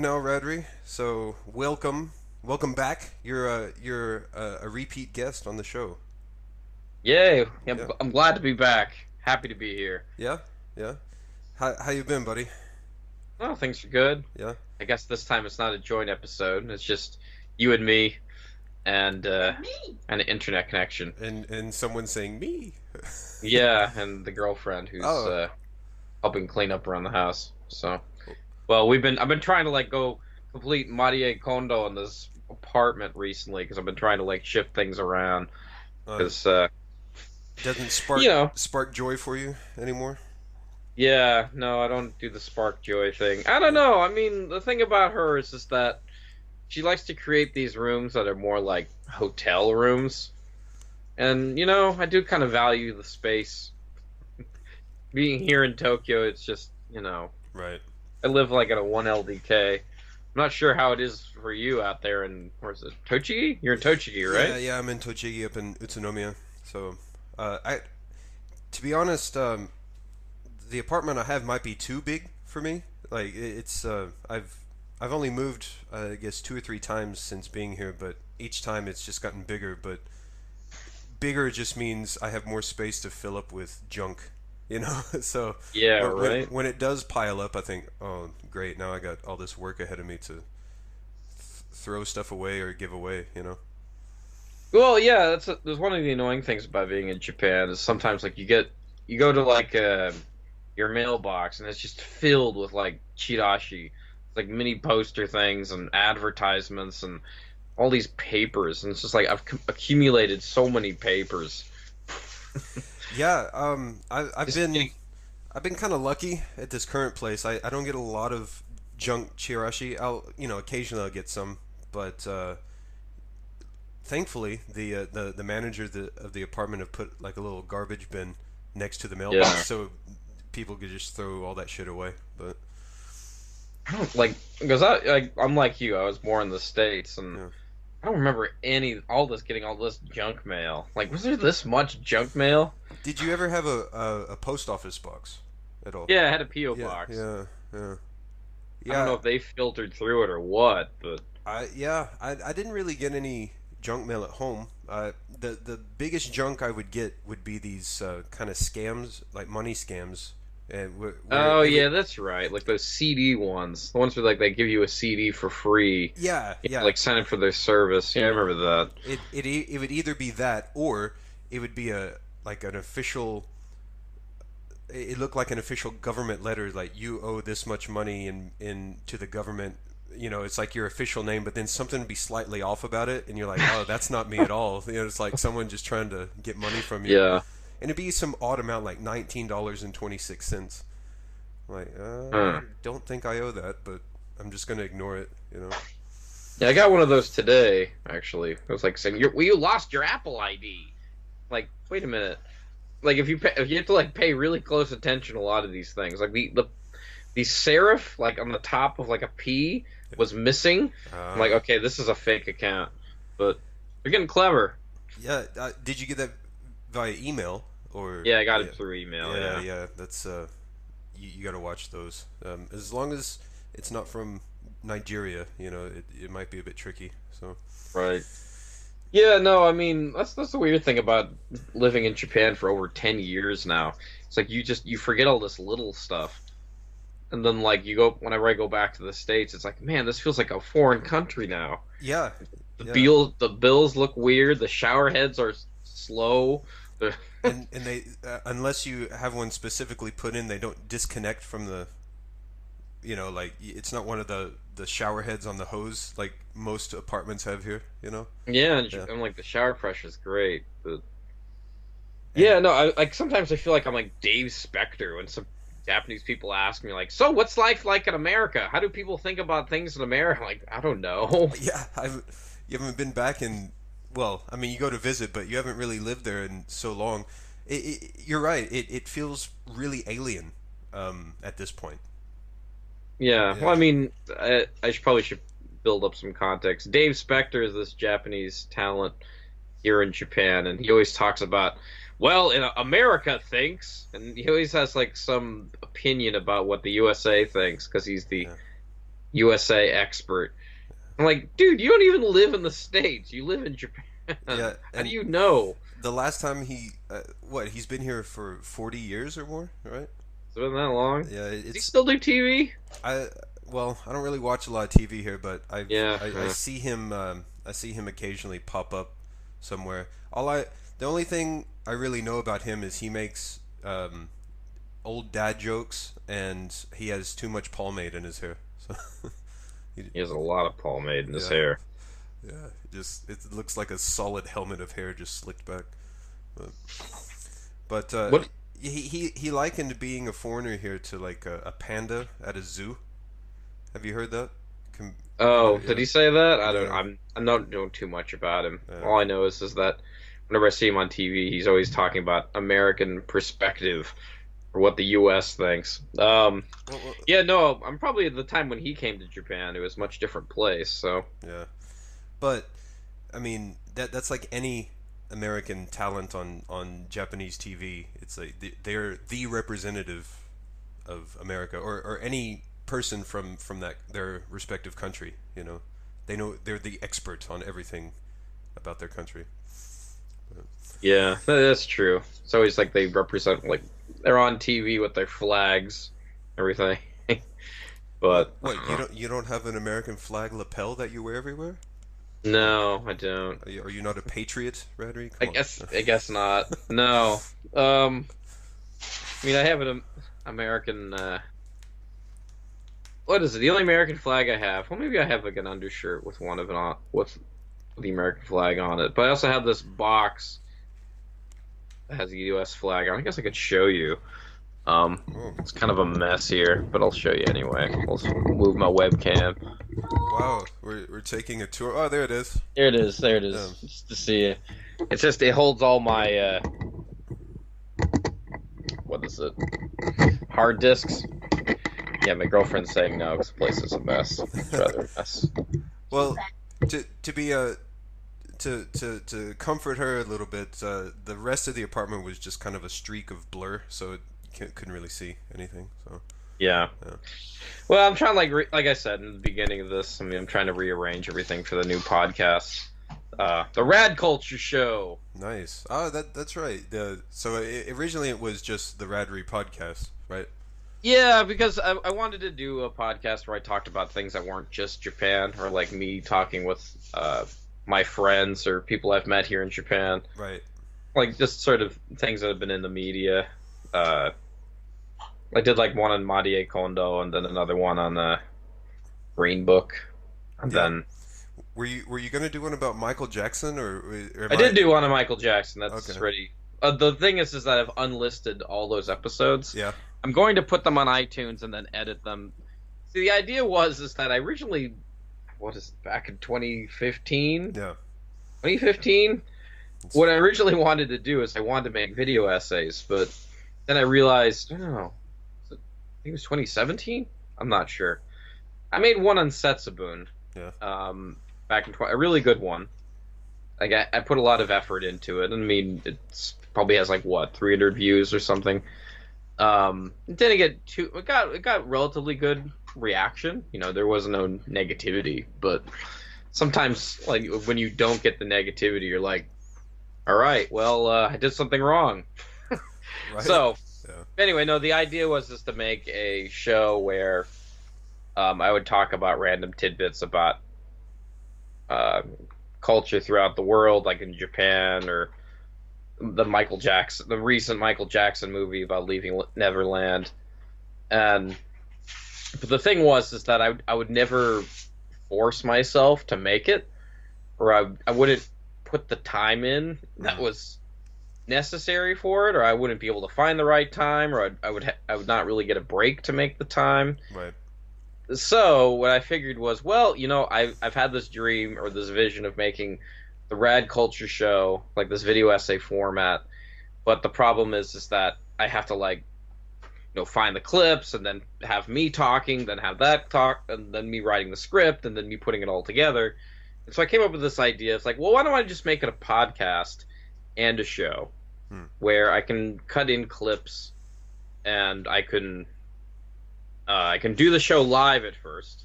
Well, we're live now, Radri. So welcome, welcome back. You're uh, you're uh, a repeat guest on the show. Yay! I'm, Yeah. I'm glad to be back. Happy to be here. Yeah, yeah. How how you been, buddy? Oh, things are good. Yeah. I guess this time it's not a joint episode. It's just you and me, and uh, and an internet connection. And and someone saying me. Yeah, and the girlfriend who's Oh. uh, helping clean up around the house. So, well, we've been I've been trying to like go complete Marie Kondo in this apartment recently because I've been trying to like shift things around Uh, because uh, doesn't spark you know. spark joy for you anymore. Yeah, no, I don't do the spark joy thing. I don't know. I mean, the thing about her is just that she likes to create these rooms that are more like hotel rooms. And, you know, I do kind of value the space. Being here in Tokyo, it's just, you know, Right. I live like in a 1 LDK. I'm not sure how it is for you out there in, where's it, Tochigi? You're in Tochigi, right? Yeah, yeah. I'm in Tochigi up in Utsunomiya. So, uh, I, to be honest, um, the apartment I have might be too big for me. Like it's, uh, I've, I've only moved, uh, I guess, two or three times since being here, but each time it's just gotten bigger. But bigger just means I have more space to fill up with junk. You know, so Yeah, when, when- right? when it does pile up, I think, oh, great! Now I got all this work ahead of me to th- throw stuff away or give away. You know. Well, yeah, that's a, there's one of the annoying things about being in Japan is sometimes like you get you go to like uh, your mailbox and it's just filled with like chirashi, like mini poster things and advertisements and all these papers and it's just like I've c- accumulated so many papers. Yeah, um, I, I've been I've been kind of lucky at this current place. I, I don't get a lot of junk chirashi. I'll you know occasionally I'll get some, but uh, thankfully the uh, the the manager of the, of the apartment have put like a little garbage bin next to the mailbox, Yeah. so people could just throw all that shit away. But I don't like because I like I'm like you. I was born in the states and. Yeah. I don't remember any all this getting all this junk mail. Like, was there this much junk mail? did you ever have a, a, a post office box at all? Yeah, I had a PO yeah, box. yeah, yeah. I don't know if they filtered through it or what, but I yeah, I, I didn't really get any junk mail at home. Uh, the the biggest junk I would get would be these uh, kind of scams, like money scams. And wh- where oh yeah, that's right. Like those CD ones, the ones where like they give you a CD for free, yeah, yeah. like sign up for their service. Yeah, I remember that. it, it it would either be that or it would be a like an official. It it looked like an official government letter, like you owe this much money in in to the government. You know, it's like your official name, but then something would be slightly off about it, and you're like, "Oh, that's not me at all." You know, it's like someone just trying to get money from you. Yeah, and it'd be some odd amount like nineteen dollars and twenty six cents. Like, uh, Huh. don't think I owe that, but I'm just gonna ignore it. You know. yeah. I got one of those today. Actually, it was like saying, You're, "Well, you lost your Apple ID." Like, wait a minute. Like, if you pay, if you have to like pay really close attention to a lot of these things, like the the the serif like on the top of like a P was missing. Uh, I'm like, okay, this is a fake account, but they're getting clever. yeah. Uh, did you get that via email or? Yeah, I got yeah. it through email. Yeah, Yeah, yeah. That's uh, you, you got to watch those. Um, as long as it's not from Nigeria, you know, it, it might be a bit tricky. So. right. Yeah, no, I mean that's that's the weird thing about living in Japan for over ten years now. It's like you just you forget all this little stuff, and then like you go whenever I go back to the states, it's like man, this feels like a foreign country now. Yeah. The Yeah. bill the bills look weird. The shower heads are slow. The- and and they uh, unless you have one specifically put in, they don't disconnect from the. You know, like it's not one of the the shower heads on the hose like most apartments have here. You know. Yeah, and Yeah. I'm like the shower pressure is great, but yeah, no, I like sometimes I feel like I'm like Dave Spector when some Japanese people ask me like, "So what's life like in America? How do people think about things in America?" I'm like, I don't know. Yeah, I've you haven't been back in. Well, I mean, you go to visit, but you haven't really lived there in so long. It, it, you're right. It, it feels really alien um, at this point. Yeah, Yeah. well, I mean, I, I should probably should build up some context. Dave Spector is this Japanese talent here in Japan, and he always talks about, well, in America thinks, and he always has like some opinion about what the USA thinks because he's the Yeah. USA expert. I'm like, dude, you don't even live in the states. You live in Japan. Yeah, How do you know? The last time he, uh, what? He's been here for forty years or more, right? It's been that long. Yeah, it- Does he still do TV? I well, I don't really watch a lot of TV here, but I Yeah, I, I see him. Um, I see him occasionally pop up somewhere. All I, the only thing I really know about him is he makes um, old dad jokes, and he has too much pomade in his hair. So He has a lot of pomade in his Yeah. hair. yeah, it just it looks like a solid helmet of hair just slicked back. But, but uh, What- he, he he likened being a foreigner here to like a, a panda at a zoo. Have you heard that? Com- Oh, Yeah. did he say that? I don't. Yeah. I'm. I'm not doing too much about him. Yeah. All I know is is that whenever I see him on TV, he's always talking about American perspective or what the U.S. thinks. Um. Yeah. No. I'm probably at the time when he came to Japan. It was a much different place. So. Yeah, but I mean that that's like any American talent on on Japanese TV. It's like they- they're the representative of America, or or any person from from that their respective country. You know, they know they're the expert on everything about their country. Yeah, that's true. It's always like they represent like they're on TV with their flags, everything. but What you don't you don't have an American flag lapel that you wear everywhere? no, I don't. Are you, are you not a patriot, Radri? I guess I guess not. No. Um. I mean, I have an American. Uh, what is it? The only American flag I have. Well, maybe I have like an undershirt with one of it on with the American flag on it. But I also have this box has a U.S. flag. I guess I could show you. Um, Oh, it's kind of a mess here, but I'll show you anyway. I'll move my webcam. wow, we're we're taking a tour. Oh, there it is. There it is. There it is. Yeah. Just to see it. It's just it holds all my uh what is it? Hard disks. Yeah, my girlfriend's saying no because the place is a mess. It's rather a mess. Well, to to be a to to to comfort her a little bit, uh, the rest of the apartment was just kind of a streak of blur, so it, can't- couldn't really see anything. So Yeah. Yeah. Well, I'm trying like re- like I said in the beginning of this. I mean, I'm trying to rearrange everything for the new podcast, uh, the Rad Culture Show. nice. Oh, that that's right. The so i originally it was just the Radry podcast, right? Yeah, because I, I wanted to do a podcast where I talked about things that weren't just Japan, or like me talking with uh, my friends or people I've met here in Japan, Right. like just sort of things that have been in the media. Uh, I did like one on Marie Kondo, and then another one on the Green Book, and Yeah. then Were you were you gonna do one about Michael Jackson or? or I did do one on Michael Jackson. That's Okay. ready. Uh, the thing is, is that I've unlisted all those episodes. Yeah. I'm going to put them on iTunes and then edit them. See, the idea was is that I originally, what is it, back in 2015, Yeah. 2015. What I originally wanted to do is I wanted to make video essays, but then I realized, I don't know, I think it was 2017. I'm not sure. I made one on Setsubun. Yeah. Um, back in 20, a really good one. Like I, I put a lot of effort into it. I mean, it's probably has like what 300 views or something. Um, it didn't get too. It got it got relatively good reaction. You know, there was no negativity, but sometimes like when you don't get the negativity, you're like, all right, well, uh, I did something wrong. Right. So Yeah. anyway, no, the idea was just to make a show where um, I would talk about random tidbits about uh, culture throughout the world, like in Japan or the Michael Jackson, the recent Michael Jackson movie about leaving Neverland, and but the thing was is that I I would never force myself to make it, or I I wouldn't put the time in that mm. was necessary for it, or I wouldn't be able to find the right time, or I'd, I would ha- I would not really get a break to make the time. right. So what I figured was, well, you know, I've I've had this dream or this vision of making the Rad Culture Show like this video essay format, but the problem is is that I have to like you know find the clips and then have me talking, then have that talk, and then me writing the script, and then me putting it all together. And so I came up with this idea. It's like, well, why don't I just make it a podcast and a show Hmm. where I can cut in clips and I can uh, I can do the show live at first,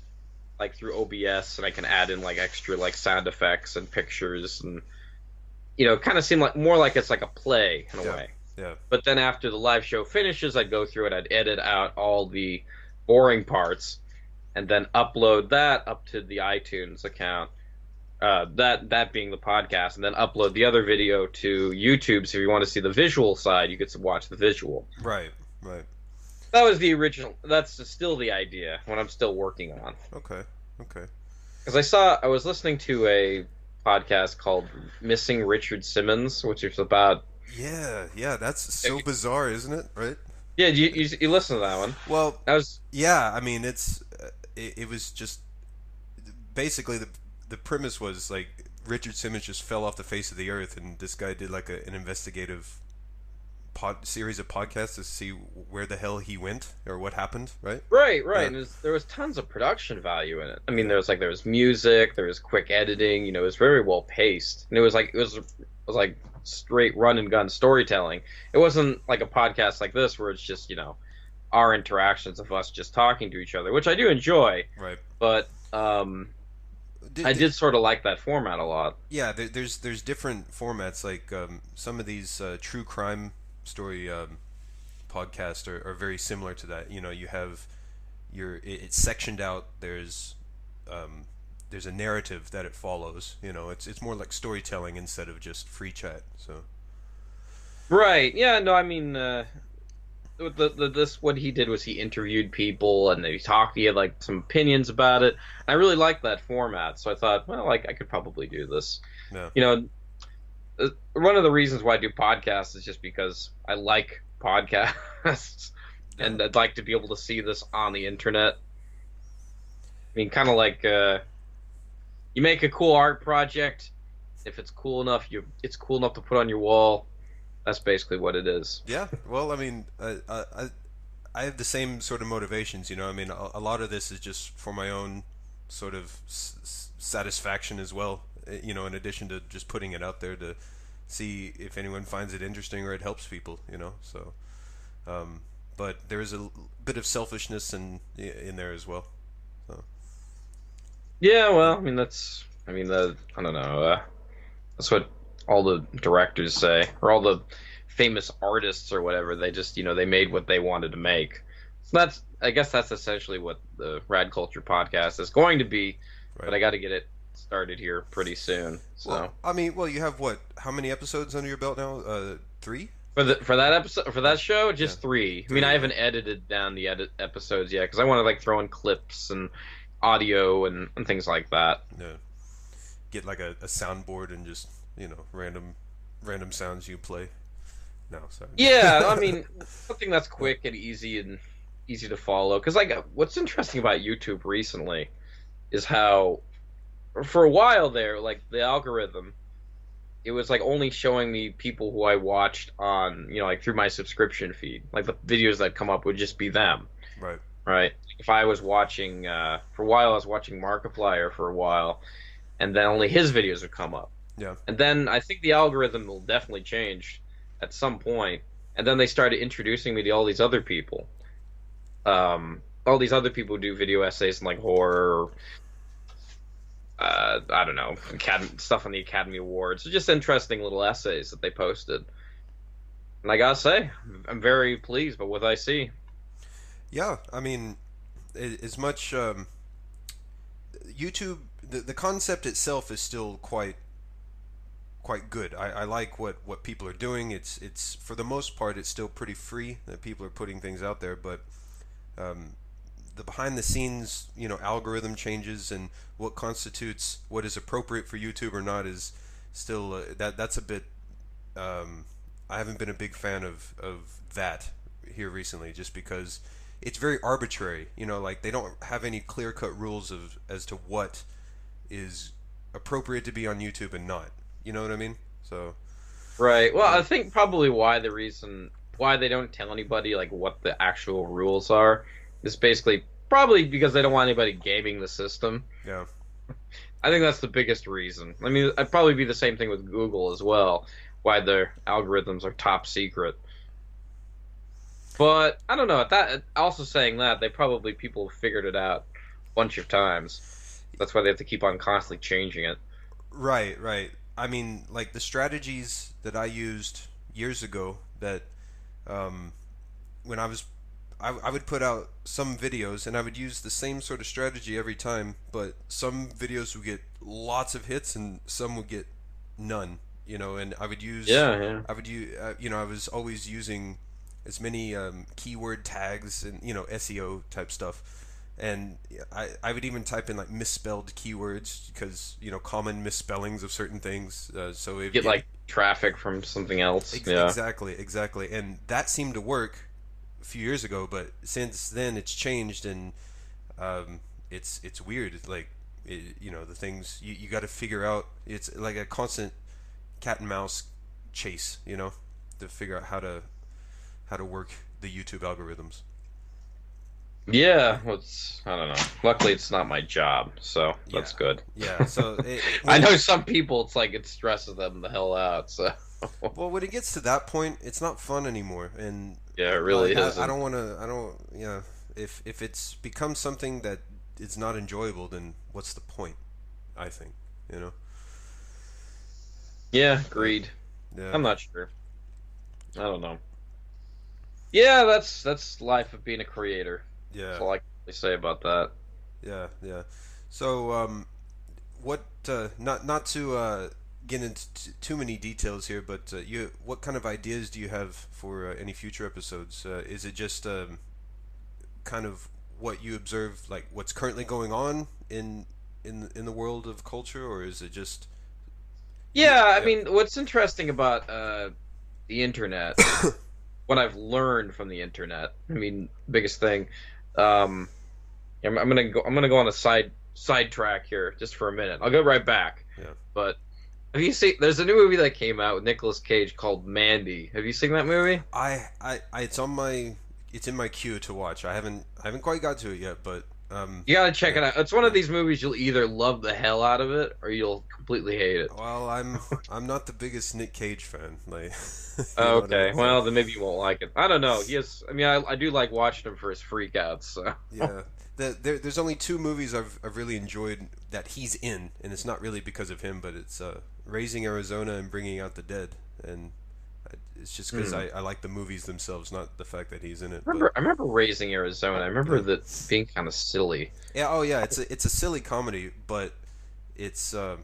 like through OBS, and I can add in like extra like sound effects and pictures, and you know, kind of seem like more like it's like a play in a Yeah. way. Yeah. But then after the live show finishes, I'd go through it, I'd edit out all the boring parts, and then upload that up to the iTunes account. Uh, that that being the podcast, and then upload the other video to YouTube. So if you want to see the visual side, you get to watch the visual. Right. Right. That was the original. That's still the idea. What I'm still working on. Okay. Okay. Because I saw, I was listening to a podcast called "Missing Richard Simmons," which is about. Yeah. Yeah. That's so bizarre, isn't it? Right. Yeah, you you, you listen to that one? Well, That was yeah. I mean, it's uh, it, it was just basically the the premise was like Richard Simmons just fell off the face of the earth, and this guy did like a, an investigative pod series of podcasts to see where the hell he went or what happened. Right. right, right. Yeah. And was, there was tons of production value in it. I mean, there was like there was music, there was quick editing. You know, it was very well paced, and it was like it was it was like straight run and gun storytelling. It wasn't like a podcast like this where it's just you know our interactions of us just talking to each other, which I do enjoy. Right. But um, Did, I did sort of like that format a lot. Yeah, there, there's there's different formats. Like um, some of these uh, true crime story um, podcasts are, are very similar to that. You know, you have your it, it's sectioned out. There's um, there's a narrative that it follows. You know, it's it's more like storytelling instead of just free chat. So Right. Yeah. No. I mean, uh, the, the this what he did was he interviewed people and he talked. He had like some opinions about it. I really liked that format, so I thought, well, like I could probably do this. Yeah. You know, uh, one of the reasons why I do podcasts is just because I like podcasts, and I'd like to be able to see this on the internet. I mean, kind of like uh, you make a cool art project. If it's cool enough, you it's cool enough to put on your wall. That's basically what it is. yeah, well, I mean, uh, I I have the same sort of motivations. You know, I mean, a, a lot of this is just for my own sort of s- satisfaction as well. uh, You know, in addition to just putting it out there to see if anyone finds it interesting or it helps people. You know, so. Um, but there is a bit of selfishness in in there as well. Yeah, well, I mean that's, I mean the, I don't know, uh, that's what all the directors say, or all the famous artists or whatever. They just, you know, they made what they wanted to make. So that's, I guess that's essentially what the Rad Culture podcast is going to be. But I got to get it started here pretty soon. So Well, I mean, well, you have what? How many episodes under your belt now? Uh, three. for the for that episode for that show, just Yeah. three. I mean, I haven't edited down the edit episodes yet because I want to like throw in clips and audio and, and things like that. No. Get like a, a soundboard and just you know random random sounds you play. No, sorry. Yeah, I mean, something that's quick and easy and easy to follow. Because like, what's interesting about YouTube recently is how, for a while there, like the algorithm, it was like only showing me people who I watched on, you know, like through my subscription feed. Like the videos that come up would just be them, right. right? If I was watching, uh, for a while, I was watching Markiplier for a while, and then only his videos would come up. Yeah. And then I think the algorithm will definitely change at some point. And then they started introducing me to all these other people. Um, all these other people who do video essays and like horror, uh, I don't know, Academy, stuff on the Academy Awards. Just interesting little essays that they posted. And I gotta say, I'm very pleased by what I see. Yeah, I mean, as much um, YouTube, the the concept itself is still quite quite good. I, I like what, what people are doing. It's it's for the most part, it's still pretty free that people are putting things out there, but um, the behind the scenes, you know, algorithm changes and what constitutes what is appropriate for YouTube or not is still uh, that that's a bit. Um, I haven't been a big fan of of that here recently, just because it's very arbitrary. You know, like they don't have any clear cut rules of as to what is appropriate to be on YouTube and not. You know what I mean? So Right. Well, I think probably why the reason why they don't tell anybody like what the actual rules are is basically probably because they don't want anybody gaming the system. yeah, I think that's the biggest reason. I mean, it'd probably be the same thing with Google as well. Why their algorithms are top secret. But I don't know. That, also saying that, they probably people have figured it out a bunch of times. That's why they have to keep on constantly changing it. Right, right. I mean, like the strategies that I used years ago that um, when I was I, I would put out some videos and I would use the same sort of strategy every time, but some videos would get lots of hits and some would get none. You know, and I would use Yeah, yeah. I would use uh, you know I was always using as many um, keyword tags and you know SEO type stuff, and I I would even type in like misspelled keywords because you know common misspellings of certain things. Uh, so it Get it- like traffic from something else. Ex- yeah. Exactly, exactly, and that seemed to work a few years ago, but since then it's changed and um, it's it's weird. It's like it, you know the things you, you got to figure out. It's like a constant cat and mouse chase, you know, to figure out how to how to work the YouTube algorithms. Yeah, it's I don't know. Luckily, it's not my job, so that's good. Yeah, so it, I know some people, it's like it stresses them the hell out. So Well, when it gets to that point, it's not fun anymore, and yeah, it really like, is. I, I don't want to. I don't. Yeah. If if it's become something that is not enjoyable, then what's the point? I think. You know. Yeah, agreed. Yeah. I'm not sure. I don't know. Yeah, that's that's life of being a creator. Yeah. That's all I can really say about that. Yeah. Yeah. So, um, what? Uh, not not to uh, get into t- too many details here, but uh, you, what kind of ideas do you have for uh, any future episodes? Uh, is it just um, kind of what you observe, like what's currently going on in in in the world of culture, or is it just Yeah, I mean, what's interesting about uh, the internet, what I've learned from the internet. I mean, biggest thing. Um, I'm, I'm gonna go. I'm gonna go on a side sidetrack here just for a minute. I'll go right back. Yeah. But have you seen? There's a new movie that came out with Nicolas Cage called Mandy. Have you seen that movie? I, I, I it's on my it's in my queue to watch. I haven't I haven't quite got to it yet, but um You gotta check it out. It's one of these movies you'll either love the hell out of it or you'll completely hate it. well, I'm I'm not the biggest Nick Cage fan. Like what I okay, mean? well then maybe you won't like it. I don't know. Yes, I mean I, I do like watching him for his freakouts. So yeah. The, there, there's only two movies I've, I've really enjoyed that he's in, and it's not really because of him, but it's uh, Raising Arizona and Bringing Out the Dead, and it's just because Hmm. I, I like the movies themselves, not the fact that he's in it. I but- remember, I remember raising Arizona. I remember that being kind of silly. Yeah, oh yeah, it's a it's a silly comedy, but it's um,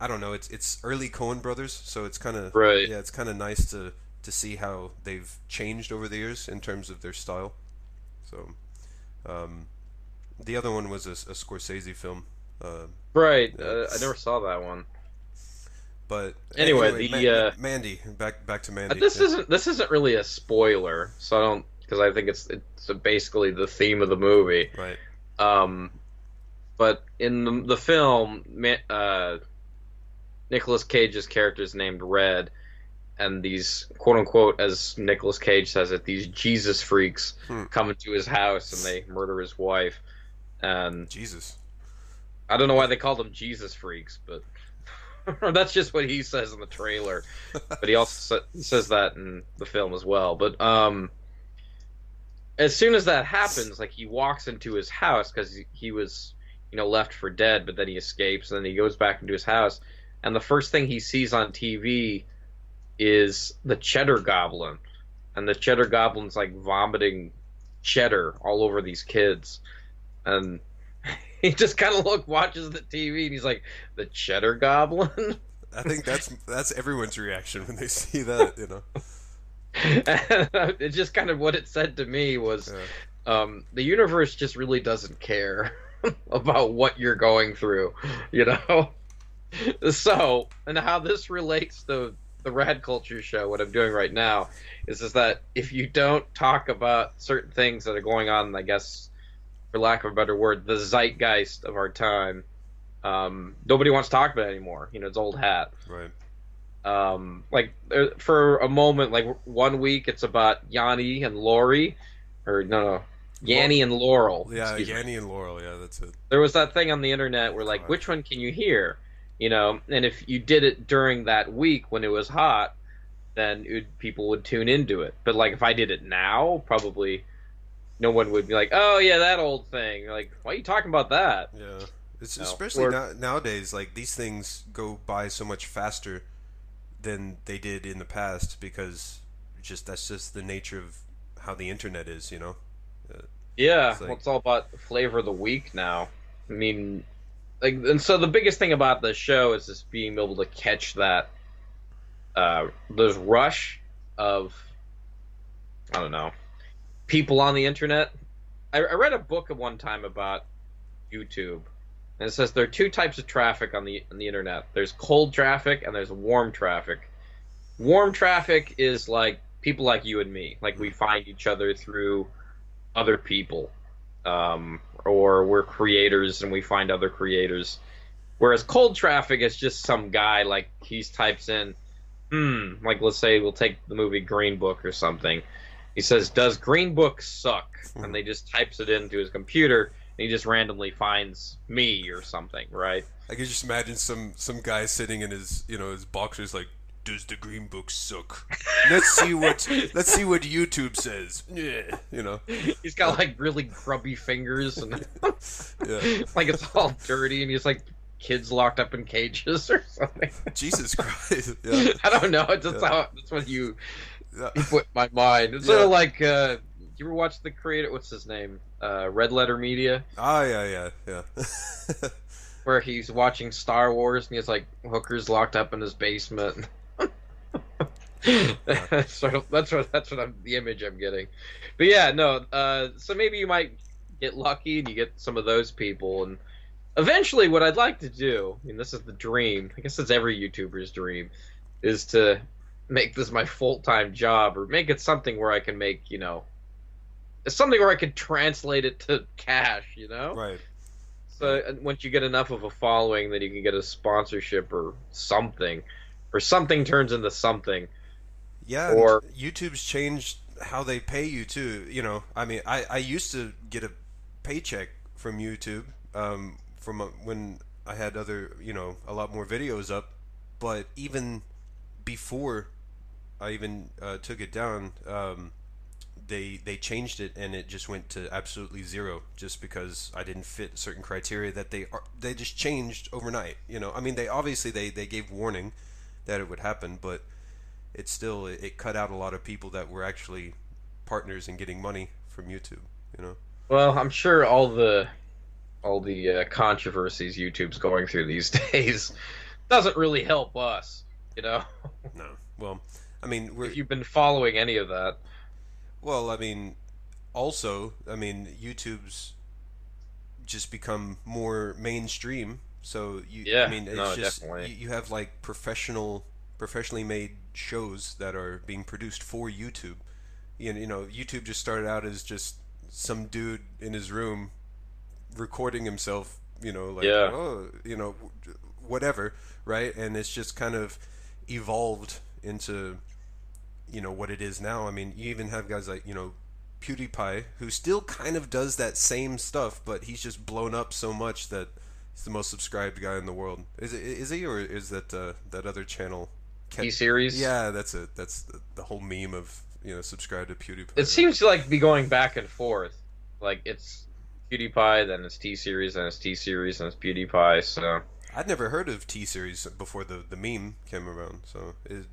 I don't know, it's it's early Coen brothers, so it's kind of Right. Yeah, it's kind of nice to to see how they've changed over the years in terms of their style. So, um, the other one was a, a Scorsese film, uh, Right. Uh, I never saw that one. But Anyway, the, uh, Mandy, back back to Mandy. This yeah. isn't this isn't really a spoiler, so I don't because I think it's it's basically the theme of the movie. right. Um, but in the, the film, Ma- uh, Nicolas Cage's character is named Red, and these quote unquote, as Nicolas Cage says it, these Jesus freaks Hmm. come into his house and they murder his wife. And Jesus. I don't know why they called them Jesus freaks, but that's just what he says in the trailer. but he also sa- says that in the film as well. But um, as soon as that happens, like he walks into his house because he, he was, you know, left for dead, but then he escapes, and then he goes back into his house, and the first thing he sees on TV is the Cheddar Goblin, and the Cheddar Goblin's like vomiting cheddar all over these kids, and he just kind of look watches the TV and he's like, the Cheddar Goblin. I think that's that's everyone's reaction when they see that, you know. it's just kind of what it said to me was Yeah. um, the universe just really doesn't care about what you're going through, you know. So, and how this relates to the Rad Culture show, what I'm doing right now, is is that if you don't talk about certain things that are going on, I guess, for lack of a better word, the zeitgeist of our time, um, nobody wants to talk about it anymore. You know, it's old hat Right. um, like for a moment, like one week it's about Yanny and Lori, or no, no, Yanny and Laurel. Yeah, me. Yanny and Laurel. Yeah, that's it. There was that thing on the internet where like, God. which one can you hear? You know, and if you did it during that week when it was hot, then it people would tune into it. But like if I did it now, probably no one would be like, "Oh yeah, that old thing." Like, why are you talking about that? Yeah, it's No. especially Or- now, nowadays. Like these things go by so much faster than they did in the past because just that's just the nature of how the internet is. You know. Yeah, It's like- well, it's all about flavor of the week now. I mean, like, and so the biggest thing about the show is just being able to catch that, uh, those rush of, I don't know, people on the internet. I, I read a book at one time about YouTube, and it says there are two types of traffic on the on the internet. There's cold traffic and there's warm traffic. Warm traffic is like people like you and me, like we find each other through other people, um, or we're creators and we find other creators. Whereas cold traffic is just some guy like he types in, hmm, like let's say we'll take the movie Green Book or something. He says, "Does Green Book suck?" And hmm. they just types it into his computer, and he just randomly finds me or something, right? I can just imagine some some guy sitting in his you know his boxers like, does the green book suck? Let's see what let's see what YouTube says. Yeah, you know. He's got like really grubby fingers and Yeah. like it's all dirty, and he's like kids locked up in cages or something. Jesus Christ. Yeah. I don't know. It's just Yeah. how that's what you yeah. you put my mind. It's sort of like uh, you ever watch the creator? What's his name? Uh, Red Letter Media, Ah, yeah, yeah, yeah. where he's watching Star Wars and he's like hookers locked up in his basement. sort of that's what that's what I'm the image I'm getting. But yeah, no. Uh, so maybe you might get lucky and you get some of those people and. Eventually, what I'd like to do, I mean, this is the dream. I guess it's every YouTuber's dream, is to make this my full time job or make it something where I can make, you know, it's something where I could translate it to cash, you know? right. So once you get enough of a following, then you can get a sponsorship or something, or something turns into something. Yeah, Or- YouTube's changed how they pay you too. You know, I mean, I, I used to get a paycheck from YouTube um, from when I had other, you know, a lot more videos up. But even before I even uh, took it down, um, they they changed it and it just went to absolutely zero just because I didn't fit certain criteria that they are they just changed overnight. You know, I mean, they obviously they they gave warning that it would happen, but it still it, it cut out a lot of people that were actually partners in getting money from YouTube. You know. Well, I'm sure all the all the uh, controversies YouTube's going through these days doesn't really help us, you know. No. Well, I mean, we're If you've been following any of that, well. I mean, also, I mean, YouTube's just become more mainstream. So you, Yeah, I mean, it's no, just you, you have like professional, professionally made shows that are being produced for YouTube. You know, you know, YouTube just started out as just some dude in his room recording himself. You know, like Yeah. oh, you know, whatever, right? And it's just kind of evolved into you know what it is now. I mean, you even have guys like you know PewDiePie who still kind of does that same stuff, but he's just blown up so much that he's the most subscribed guy in the world. Is it is he or is that uh, that other channel? T series. Yeah, that's it. That's the, the whole meme of you know subscribe to PewDiePie. It seems to like be going back and forth. Like it's PewDiePie, then it's T series, then it's T series, then it's PewDiePie. So I'd never heard of T series before the the meme came around. So it,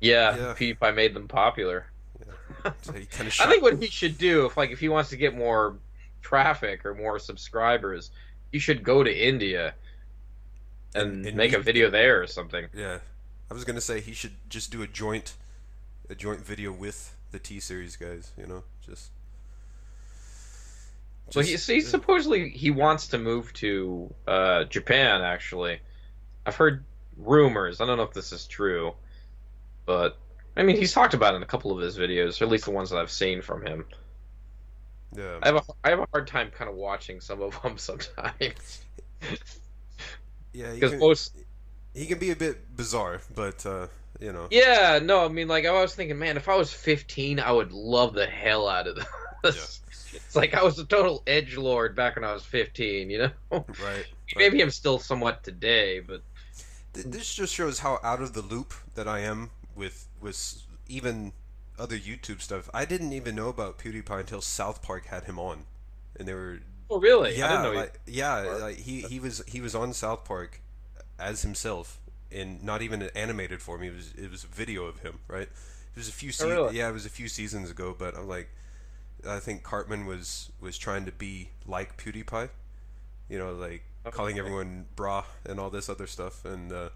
yeah, Yeah. PewDiePie made them popular. so he I think what he should do, if like if he wants to get more traffic or more subscribers, he should go to India and, And- and make a video there or something. Yeah, I was gonna say he should just do a joint, a joint video with the T series guys. You know, just. So he, so he yeah. supposedly he wants to move to uh, Japan. Actually, I've heard rumors. I don't know if this is true, but I mean he's talked about it in a couple of his videos, or at least the ones that I've seen from him. yeah. I have a I have a hard time kind of watching some of them sometimes yeah, because most he can be a bit bizarre, but uh, you know. Yeah, no, I mean, like, I was thinking, man, if I was 15, I would love the hell out of this. It's like I was a total edge lord back when I was 15, you know? Right. Maybe I'm still somewhat today, but This just shows how out of the loop that I am with with even other YouTube stuff. I didn't even know about PewDiePie until South Park had him on, and they were Oh, really? yeah, I didn't know. like, yeah. Like he he was he was on South Park as himself, and not even an animated form. It was it was a video of him, right? It was a few se- Oh, really? yeah, it was a few seasons ago. But I'm like, I think Cartman was was trying to be like PewDiePie, you know, like calling everyone bra and all this other stuff, and. uh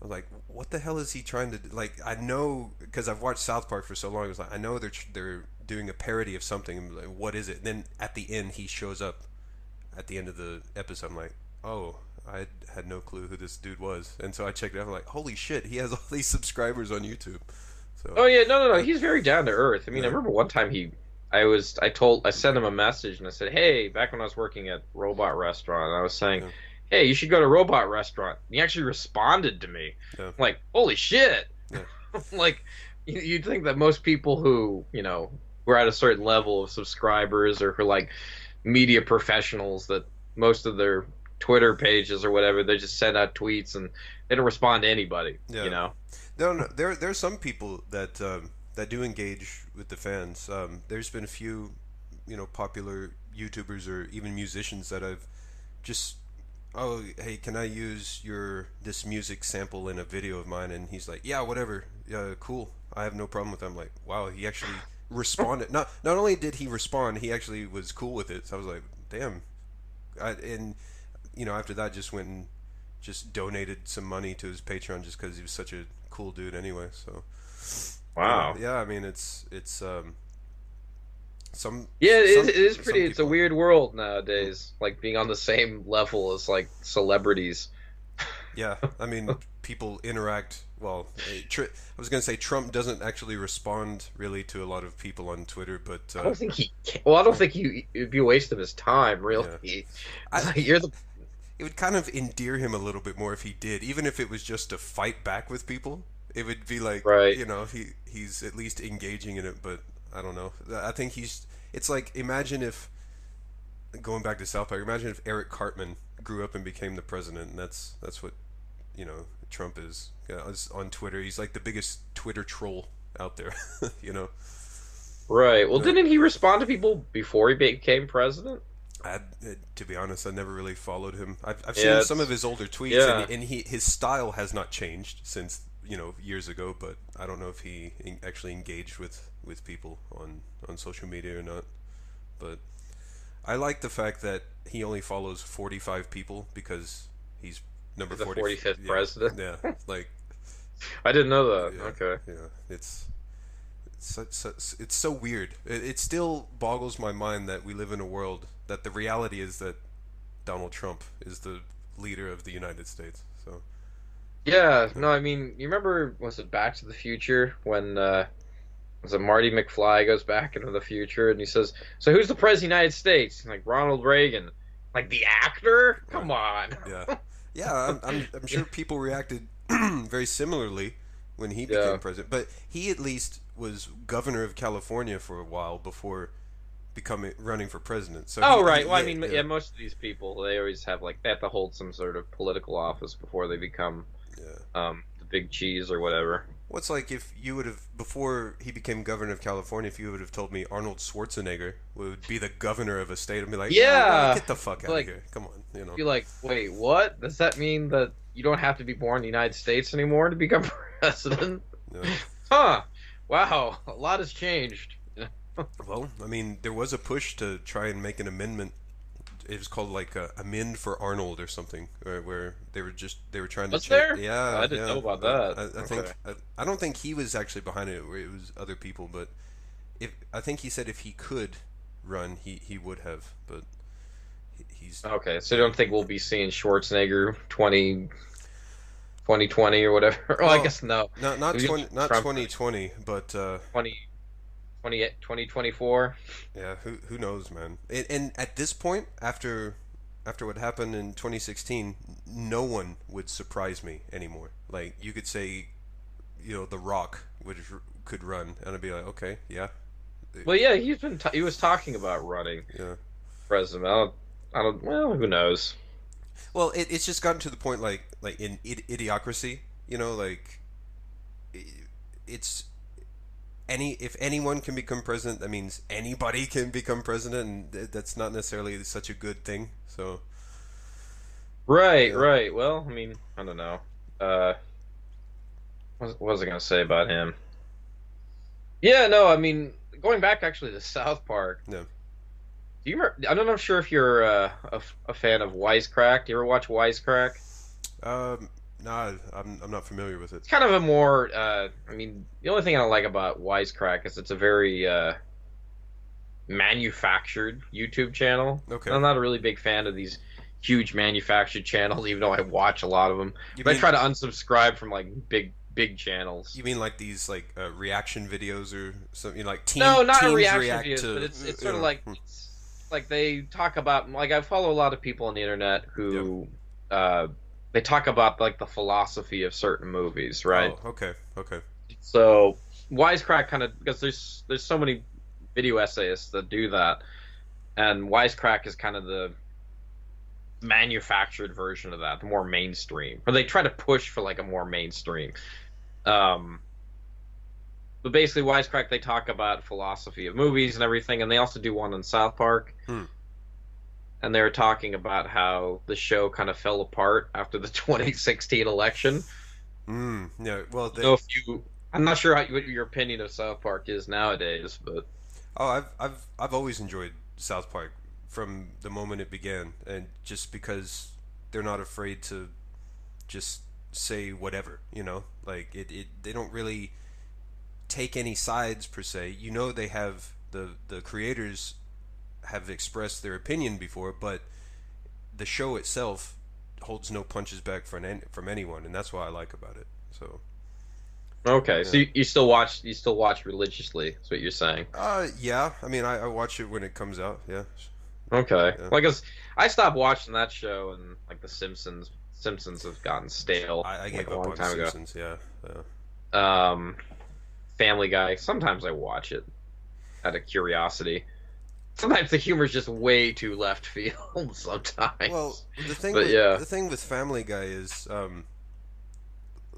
I was like, what the hell is he trying to do? like? I know because I've watched South Park for so long. It's like I know they're they're doing a parody of something. Like, what is it? And then at the end, he shows up at the end of the episode. I'm like, oh, I had no clue who this dude was, and so I checked it out. I'm like, holy shit, he has all these subscribers on YouTube. So Oh yeah, no, no, no. He's very down to earth. I mean, I remember one time he, I was, I told, I sent him a message and I said, hey, back when I was working at Robot Restaurant, I was saying, Yeah. Hey, you should go to Robot Restaurant. And he actually responded to me. Yeah. Like, holy shit! Yeah. like, you- you'd think that most people who, you know, were at a certain level of subscribers or who like media professionals that most of their Twitter pages or whatever, they just send out tweets and they don't respond to anybody. Yeah. You know. No, no, there there are some people that um, that do engage with the fans. Um, there's been a few, you know, popular YouTubers or even musicians that I've just, oh, hey, can I use your this music sample in a video of mine? And he's like, yeah, whatever, yeah, cool. I have no problem with that. I'm like, wow, he actually responded. Not not only did he respond, he actually was cool with it. So I was like, damn. I, and you know, after that, just went and just donated some money to his Patreon just because he was such a cool dude anyway. So Wow. yeah, I mean it's it's um some Yeah, it is, some- it is pretty. It's a weird world nowadays, like being on the same level as like celebrities. Yeah, I mean people interact. Well, eh, I was gonna say Trump doesn't actually respond really to a lot of people on Twitter, but I uh, don't think he. Can. Well, I don't think he. It'd be a waste of his time, really. It's I- like, you're the. it would kind of endear him a little bit more if he did, even if it was just to fight back with people. It would be like, Right. you know, he he's at least engaging in it. But I don't know. I think he's. It's like imagine if going back to South Park. Imagine if Eric Cartman grew up and became the president, and that's that's what you know Trump is Yeah, on Twitter. He's like the biggest Twitter troll out there. you know, Right. Well, Yeah. didn't he respond to people before he became president? I, uh, to be honest, I never really followed him. I've, I've seen it's- some of his older tweets, yeah. and, and he his style has not changed since you know years ago. But I don't know if he actually engaged with, with people on, on social media or not. But I like the fact that he only follows forty five people because he's number The 40 45th yeah, president? Yeah, like I didn't know that. yeah, Okay. yeah, it's. It's so, so, it's so weird. It, it still boggles my mind that we live in a world that the reality is that Donald Trump is the leader of the United States. So Yeah. No, I mean, you remember was it Back to the Future when uh, it Marty McFly goes back into the future and he says, "So who's the president of the United States?" And like Ronald Reagan. Like the actor? Come on. yeah, yeah, I'm, I'm, I'm sure people reacted very similarly when he became Yeah. president. But he at least was governor of California for a while before becoming running for president. So Oh he- right. he- Well, I mean, yeah. most of these people they always have like they have to hold some sort of political office before they become yeah. um, the big cheese or whatever. What's like if you would have before he became governor of California? If you would have told me Arnold Schwarzenegger would be the governor of a state, I'd be like, Yeah. "Oh, get the fuck out Like- of here! Come on, you know." You're like, wait, what? Does that mean that you don't have to be born in the United States anymore to become president? Huh? Wow, a lot has changed. Well, I mean, there was a push to try and make an amendment. It was called like a amend for Arnold or something, where, where they were just they were trying to. Was there? Yeah, I didn't yeah. know about that. I, I think Okay. I, I don't think he was actually behind it. It was other people, but if I think he said if he could run, he he would have, but he's Okay, so I don't think we'll be seeing Schwarzenegger 20, 2020 or whatever? Oh, I guess no. Not not twenty not Trump- twenty twenty, but uh, 20, 20, 2024? yeah, who who knows, man. And, and at this point, after after what happened in 2016, no one would surprise me anymore. Like you could say, you know, The Rock would could run, and I'd be like, okay, yeah, Well, yeah, he's been t- he was talking about running yeah. president. I don't, I don't. Well, who knows? Well, it, it's just gotten to the point like like in id- idiocracy, you know, like i- it's any if anyone can become president, that means anybody can become president, and th- that's not necessarily such a good thing. So Right, Yeah. right. Well, I mean, I don't know. Uh, what was, what was I gonna say about him? Yeah, no, I mean, going back actually to South Park. No. Do you remember? I don't know. Sure, if you're uh, a, a fan of Wisecrack. Do you ever watch Wisecrack? um, nah, I'm I'm not familiar with it. It's kind of a more. Uh, I mean, the only thing I like about Wisecrack is it's a very uh, manufactured YouTube channel. Okay, I'm not a really big fan of these huge manufactured channels, even though I watch a lot of them. you But I try to unsubscribe from like big big channels. you mean like these like uh, reaction videos or something you know, like team, no, not teams reaction react videos, to, but it's it's you sort of like hmm. it's like they talk about like I follow a lot of people on the internet who uh, they talk about like the philosophy of certain movies, right? Oh, okay, okay. So Wisecrack kind of because there's there's so many video essayists that do that, and Wisecrack is kind of the manufactured version of that, the more mainstream, or they try to push for like a more mainstream. Um, but basically, Wisecrack they talk about philosophy of movies and everything, and they also do one on South Park. Hmm. And they were talking about how the show kind of fell apart after the 2016 election. Mm, yeah. Well, they, So if you, I'm not sure how, what your opinion of South Park is nowadays, but Oh, I've I've I've always enjoyed South Park from the moment it began, and just because they're not afraid to just say whatever, you know, like it, it they don't really take any sides per se. You know, they have the the creators have expressed their opinion before, but the show itself holds no punches back from from anyone, and that's what I like about it. So. okay. So you, you still watch, you still watch religiously. Is what you're saying? Uh, yeah. I mean, I, I watch it when it comes out. Yeah. Okay. Yeah. Well, I stopped watching that show, and like the Simpsons, Simpsons have gotten stale. I, I like, gave a up long on time ago. Simpsons. Yeah. yeah. Um, Family Guy. Sometimes I watch it out of curiosity. Sometimes the humor's just way too left field. Sometimes. Well, the thing, But with, yeah. the thing with Family Guy is, um,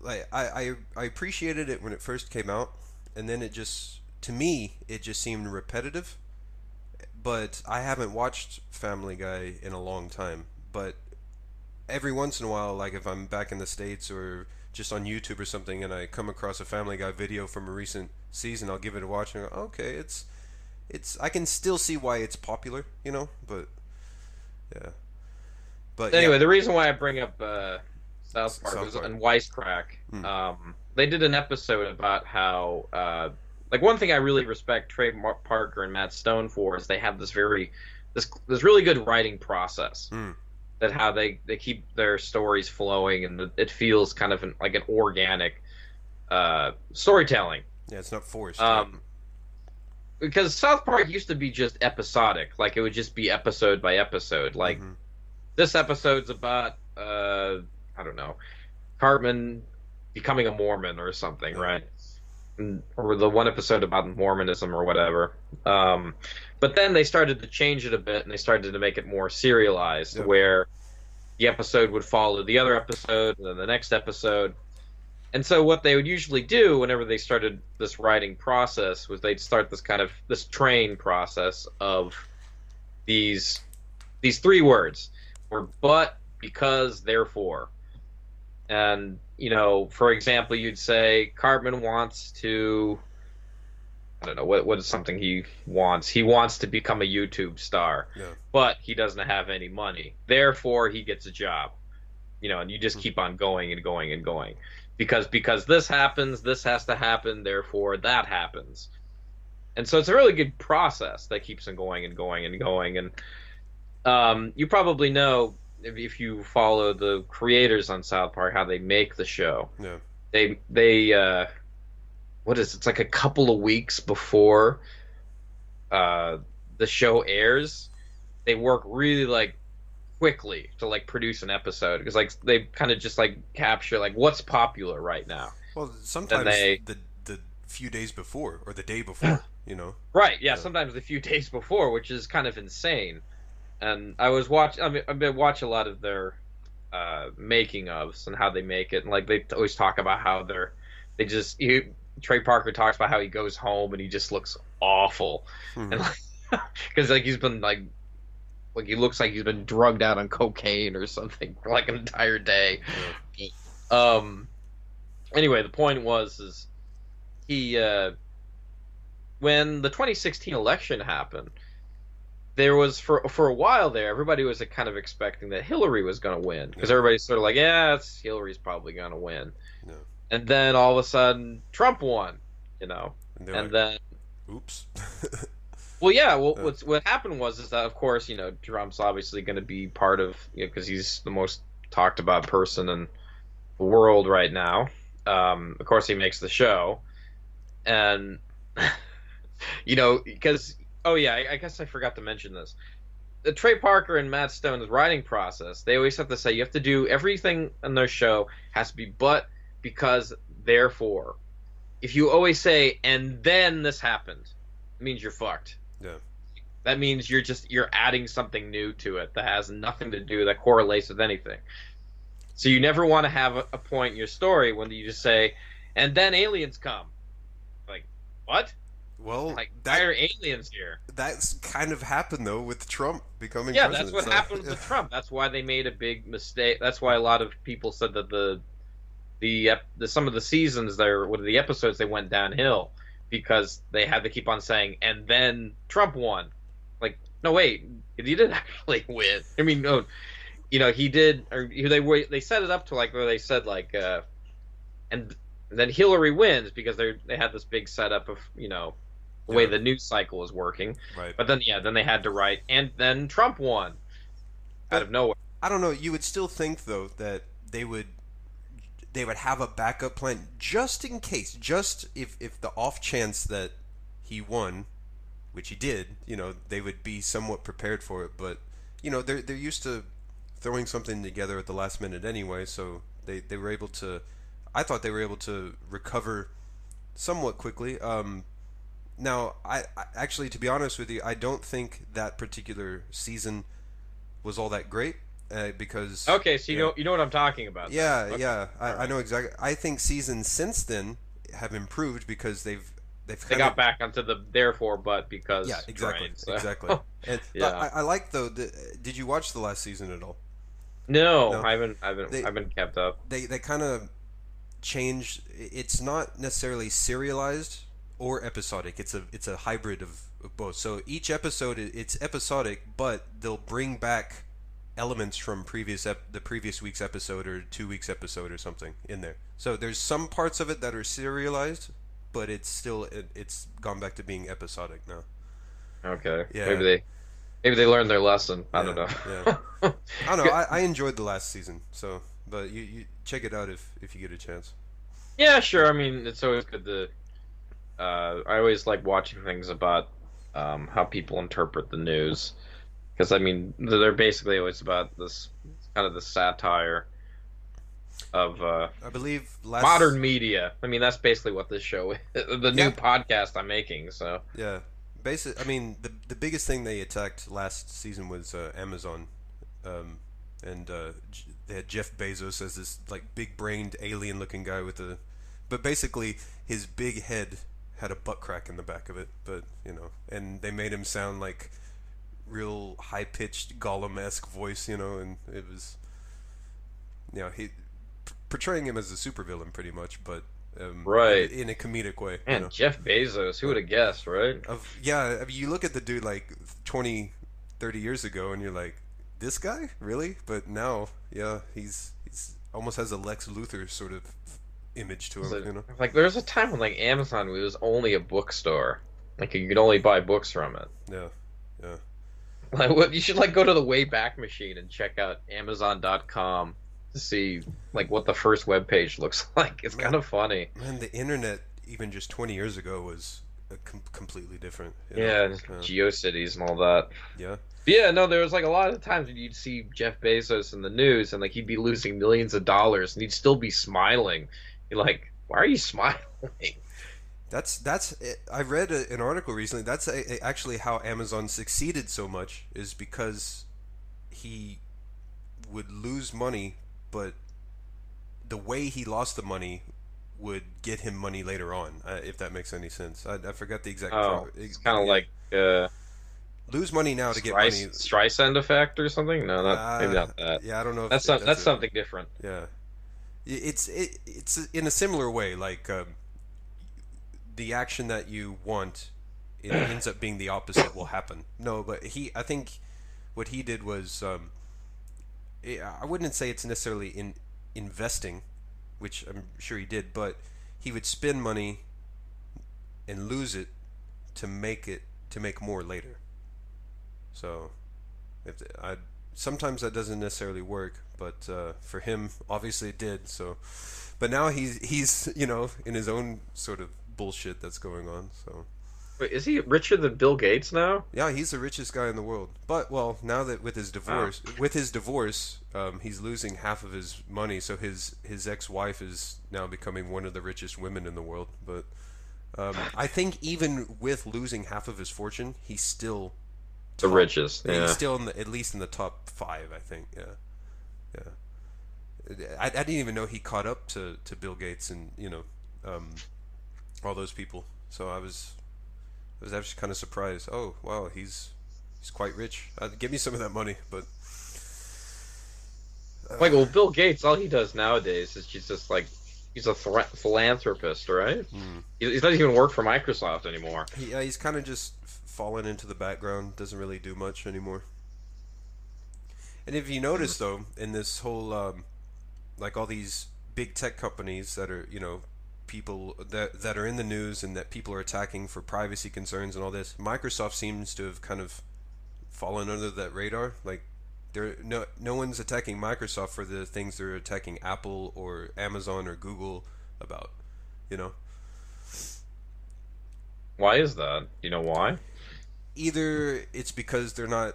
like I, I I appreciated it when it first came out, and then it just to me it just seemed repetitive. But I haven't watched Family Guy in a long time. But every once in a while, like if I'm back in the states or just on YouTube or something, and I come across a Family Guy video from a recent season, I'll give it a watch and go, okay, it's it's I can still see why it's popular, you know, but yeah. But yeah. anyway, the reason why I bring up uh, South Park South Park. and Wisecrack. Hmm. Um, they did an episode about how, uh, like, one thing I really respect Trey Parker and Matt Stone for is they have this very, this this really good writing process. Hmm. That how they they keep their stories flowing and it feels kind of an, like an organic uh, storytelling. Yeah, it's not forced. Um, because South Park used to be just episodic, like it would just be episode by episode. Like Mhm. this episode's about uh I don't know, Cartman becoming a Mormon or something, Yeah. right? Or the one episode about Mormonism or whatever. Um, but then they started to change it a bit and they started to make it more serialized, Yeah. where the episode would follow the other episode and then the next episode. And so what they would usually do whenever they started this writing process was they'd start this kind of this train process of these these three words or but because therefore. And you know for example you'd say cartman wants to i don't know what what is something he wants? He wants to become a youtube star Yeah. but he doesn't have any money. Therefore he gets a job. You know and you just Hmm. keep on going and going and going because because this happens this has to happen therefore that happens and so it's a really good process that keeps on going and going and going and um, you probably know if, if you follow the creators on South Park how they make the show. Yeah. They they uh, what is it? it's like a couple of weeks before uh, the show airs, they work really like quickly to like produce an episode because like they kind of just like capture like what's popular right now. Well, sometimes they- the the few days before or the day before, you know. Right. Yeah. Sometimes the few days before, which is kind of insane. And I was watch. I mean, I've been watch a lot of their uh, making ofs and how they make it, and like they always talk about how they're they just you Trey Parker talks about how he goes home and he just looks awful, Hmm. and like because like he's been like like he looks like he's been drugged out on cocaine or something for like an entire day. Um. Anyway, the point was is he uh, when the 2016 election happened, there was for for a while there, everybody was kind of expecting that Hillary was going to win because Yeah. everybody's sort of like, yeah, it's Hillary's probably going to win. Yeah. And then all of a sudden, Trump won. You know, And and like, then oops. well, yeah. Well, what's what happened was is that of course you know Trump's obviously going to be part of you know because he's the most talked about person in the world right now. Um, of course, he makes the show, and you know because oh yeah, I, I guess I forgot to mention this. The Trey Parker and Matt Stone's writing process, they always have to say you have to do everything in their show has to be but because therefore. If you always say and then this happened, it means you're fucked. Yeah. That means you're just you're adding something new to it that has nothing to do that correlates with anything. So you never want to have a, a point in your story when you just say, and then aliens come. Like, what? well, Like, that why are aliens here? that's kind of happened though with Trump becoming Yeah, president. Yeah, that's what so- happened with Trump. That's why they made a big mistake. That's why a lot of people said that the the, the some of the seasons there, what are the episodes they went downhill because they had to keep on saying, and then Trump won. Like, no, wait, he didn't actually win. I mean, no, you know, he did, or they were they set it up to like where they said like, uh, and then Hillary wins because they they had this big setup of you know the way the news cycle is working. Right. But then yeah, then they had to write, and then Trump won out of nowhere. I don't know. You would still think though that they would they would have a backup plan just in case, just if if the off chance that he won, which he did, you know, they would be somewhat prepared for it. But you know, they're they're used to throwing something together at the last minute anyway, so they they were able to. I thought they were able to recover somewhat quickly. Um, now, I, I actually, to be honest with you, I don't think that particular season was all that great uh, because Okay, so you Yeah. know you know what I'm talking about. yeah, Okay. yeah, I, I know exactly. I think seasons since then have improved because they've they've They got of, back onto the therefore but because. yeah, exactly, train, so- exactly. And Yeah. I, I like though. The, did you watch the last season at all? No, No. I haven't. I haven't. They- I've been kept up. They they kind of changed. It's not necessarily serialized or episodic. It's a it's a hybrid of, of both. So each episode it's episodic, but they'll bring back elements from previous ep- the previous week's episode or two weeks episode or something in there. So there's some parts of it that are serialized, but it's still it, it's gone back to being episodic now. Okay. Yeah. Maybe they. Maybe they learned their lesson. I don't Yeah, know. I don't know. I, I enjoyed the last season, so but you, you check it out if if you get a chance. Yeah, sure. I mean, it's always good to. Uh, I always like watching things about um, how people interpret the news, because I mean, they're basically always about this kind of the satire of uh, I believe last modern media. I mean, that's basically what this show is. The new Yeah. podcast I'm making. So Yeah, basic. I mean, the the biggest thing they attacked last season was uh, Amazon, um, and uh, they had Jeff Bezos as this like big-brained alien-looking guy with a, but basically his big head had a butt crack in the back of it. But you know, and they made him sound like real high-pitched Gollum-esque voice, you know, and it was, you know, he portraying him as a supervillain pretty much, but. Um, Right. in, in a comedic way. you know. Jeff Bezos. Who would have guessed, right? Of yeah, I mean, you look at the dude like 20, 30 years ago, and you're like, this guy really? But now, yeah, he's he's almost has a Lex Luthor sort of image to him. So, you know? Like there was a time when like Amazon was only a bookstore. Like you could only buy books from it. Yeah, Like you should like go to the Wayback Machine and check out Amazon.com to see like what the first web page looks like. It's kind of funny. man, the internet even just twenty years ago was a com- completely different. you know? Yeah, and uh, GeoCities and all that. yeah, But yeah, no, there was like a lot of times when you'd see Jeff Bezos in the news and like he'd be losing millions of dollars and he'd still be smiling. You're like, why are you smiling? That's that's. It. I read a, an article recently. That's a, a- actually how Amazon succeeded so much is because he would lose money, but the way he lost the money would get him money later on, uh, if that makes any sense. I, I forgot the exact. Oh, pro- it's kind of yeah. like uh, lose money now to get Streis- money. Streisand effect or something. No, not maybe Uh, not that. Yeah, I don't know. If That's some, that's it. something different. Yeah, it's it, it's in a similar way. Like um, the action that you want, it ends up being the opposite will happen. No, but he, I think, what he did was, um, i I wouldn't say it's necessarily in investing, which I'm sure he did, but he would spend money and lose it to make it to make more later. So, if I sometimes that doesn't necessarily work, but uh, for him, obviously it did. So, but now he's he's you know in his own sort of bullshit that's going on. So Wait, is he richer than Bill Gates now? yeah, he's the richest guy in the world. But well, now that with his divorce, with his divorce, um, he's losing half of his money. So his his ex wife is now becoming one of the richest women in the world. But um, I think even with losing half of his fortune, he's still The richest. He's still in the, at least in the top five, I think. Yeah, yeah. I, I didn't even know he caught up to, to Bill Gates and you know um, all those people. So I was I was actually kind of surprised. Oh wow, he's he's quite rich. Uh, give me some of that money, but Like, well, Bill Gates, all he does nowadays is just, just like he's a thra- philanthropist, right? Hmm. He, he doesn't even work for Microsoft anymore. he, uh, he's kind of just fallen into the background. Doesn't really do much anymore. And if you notice though, in this whole um, like all these big tech companies that are you know people that that are in the news and that people are attacking for privacy concerns and all this, Microsoft seems to have kind of fallen under that radar. Like there no no one's attacking Microsoft for the things they're attacking Apple or Amazon or Google about. You know, Why is that? You know why? either it's because they're not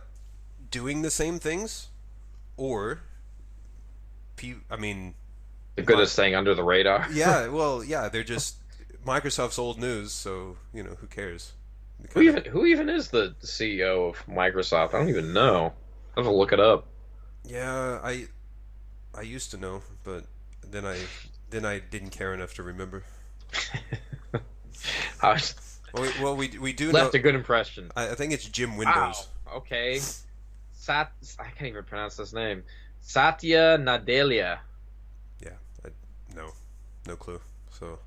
doing the same things, or I mean, The good Why? at staying under the radar. yeah, well, yeah, they're just Microsoft's old news, so you know who cares. Who even who even is the CEO of Microsoft? I don't even know. I have to look it up. Yeah, I I used to know, but then I then I didn't care enough to remember. I Well, we, well, we we do know. left a good impression. I, I think it's Jim Windows. Wow. Okay. Sat. I can't even pronounce this name. Satya Nadelia. No, no clue. So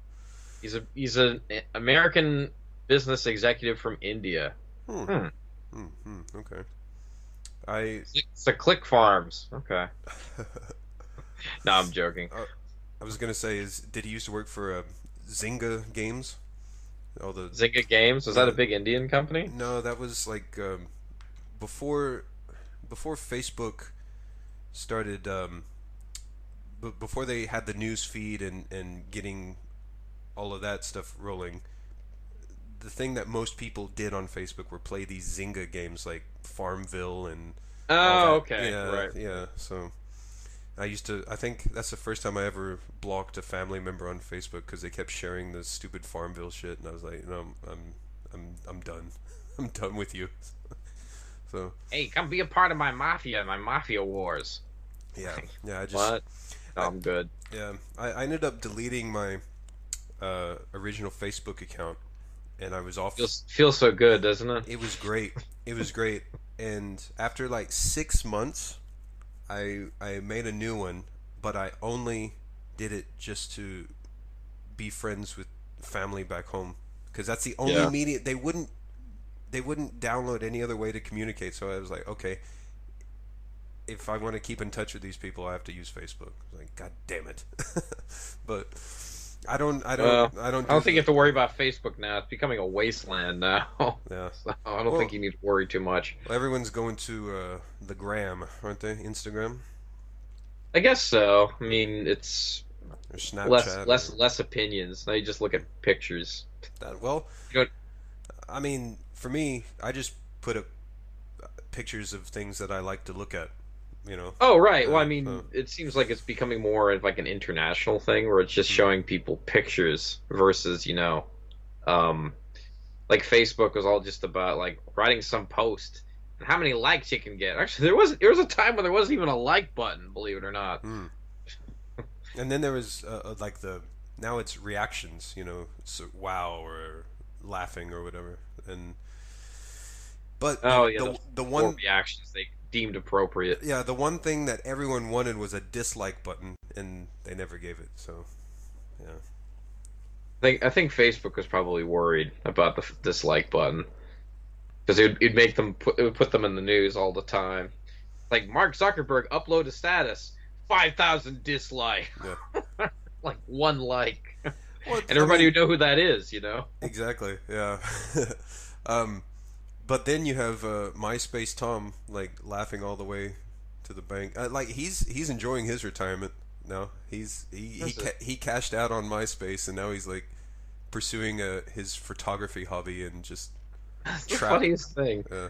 He's a he's an American business executive from India. hmm. Hmm. Hmm, hmm, okay. I It's a Click Farms. Okay. No, I'm joking. I was gonna say is did he used to work for uh, Zynga Games? All the Zynga Games was that a big Indian company? No, that was like um, before before Facebook started. Um, b- before they had the news feed and and getting all of that stuff rolling. The thing that most people did on Facebook were play these Zynga games like Farmville and Oh, that. okay, yeah, right. yeah. So I used to. I think that's the first time I ever blocked a family member on Facebook because they kept sharing the stupid Farmville shit, and I was like, no, I'm, I'm, I'm, I'm done. I'm done with you. so Hey, come be a part of my mafia, my mafia wars. yeah, yeah. I just What? No, I'm good. yeah. I, I ended up deleting my uh, original Facebook account, and I was off. Feels feels so good, doesn't it? It was great. It was great. And after like six months, I I made a new one, but I only did it just to be friends with family back home because that's the only Yeah. media they wouldn't they wouldn't download any other way to communicate. So I was like, okay, if I want to keep in touch with these people, I have to use Facebook. Like, God damn it! but I don't. I don't. Well, I don't. I don't do think you have to worry about Facebook now. It's becoming a wasteland now. Yeah. So I don't Well- think you need to worry too much. Well, everyone's going to uh, the gram, aren't they? Instagram I guess so. I mean, it's less or less less opinions. Now you just look at pictures. that. Well, Good. I mean, for me, I just put up uh, pictures of things that I like to look at. You know. Oh right. Well, I mean, so- it seems like it's becoming more of like an international thing where it's just Hmm. showing people pictures versus you know, um, like Facebook was all just about like writing some post and how many likes you can get. Actually, there was there was a time when there wasn't even a like button, believe it or not. Mm. And then there was uh, uh, like the now it's reactions. You know, so wow or laughing or whatever. And but Oh yeah, the, the, the one one reactions they deemed appropriate. yeah the one thing that everyone wanted was a dislike button, and they never gave it. So yeah. I think I think Facebook was probably worried about the f- dislike button because it would it'd make them put it would put them in the news all the time. Like Mark Zuckerberg upload a status, five thousand dislike, Yeah. like one like, Well, and everybody would know who that is. You know. Exactly. Yeah. um, but then you have uh, MySpace Tom like laughing all the way to the bank. Uh, like he's he's enjoying his retirement now. He's he he, ca- he cashed out on MySpace and now he's like pursuing uh, his photography hobby and just That's the funniest thing. uh,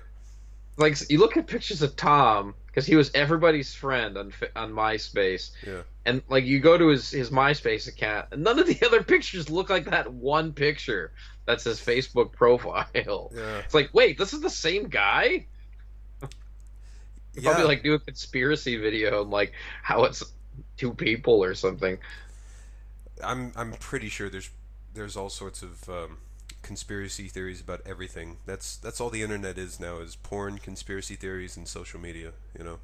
Like you look at pictures of Tom because he was everybody's friend on on MySpace, yeah and like you go to his his MySpace account, and none of the other pictures look like that one picture that's his Facebook profile. yeah It's like, wait, this is the same guy? yeah. Probably like do a conspiracy video and like how it's two people or something. I'm I'm pretty sure there's there's all sorts of um, conspiracy theories about everything. That's that's all the internet is now is porn, conspiracy theories, and social media. You know.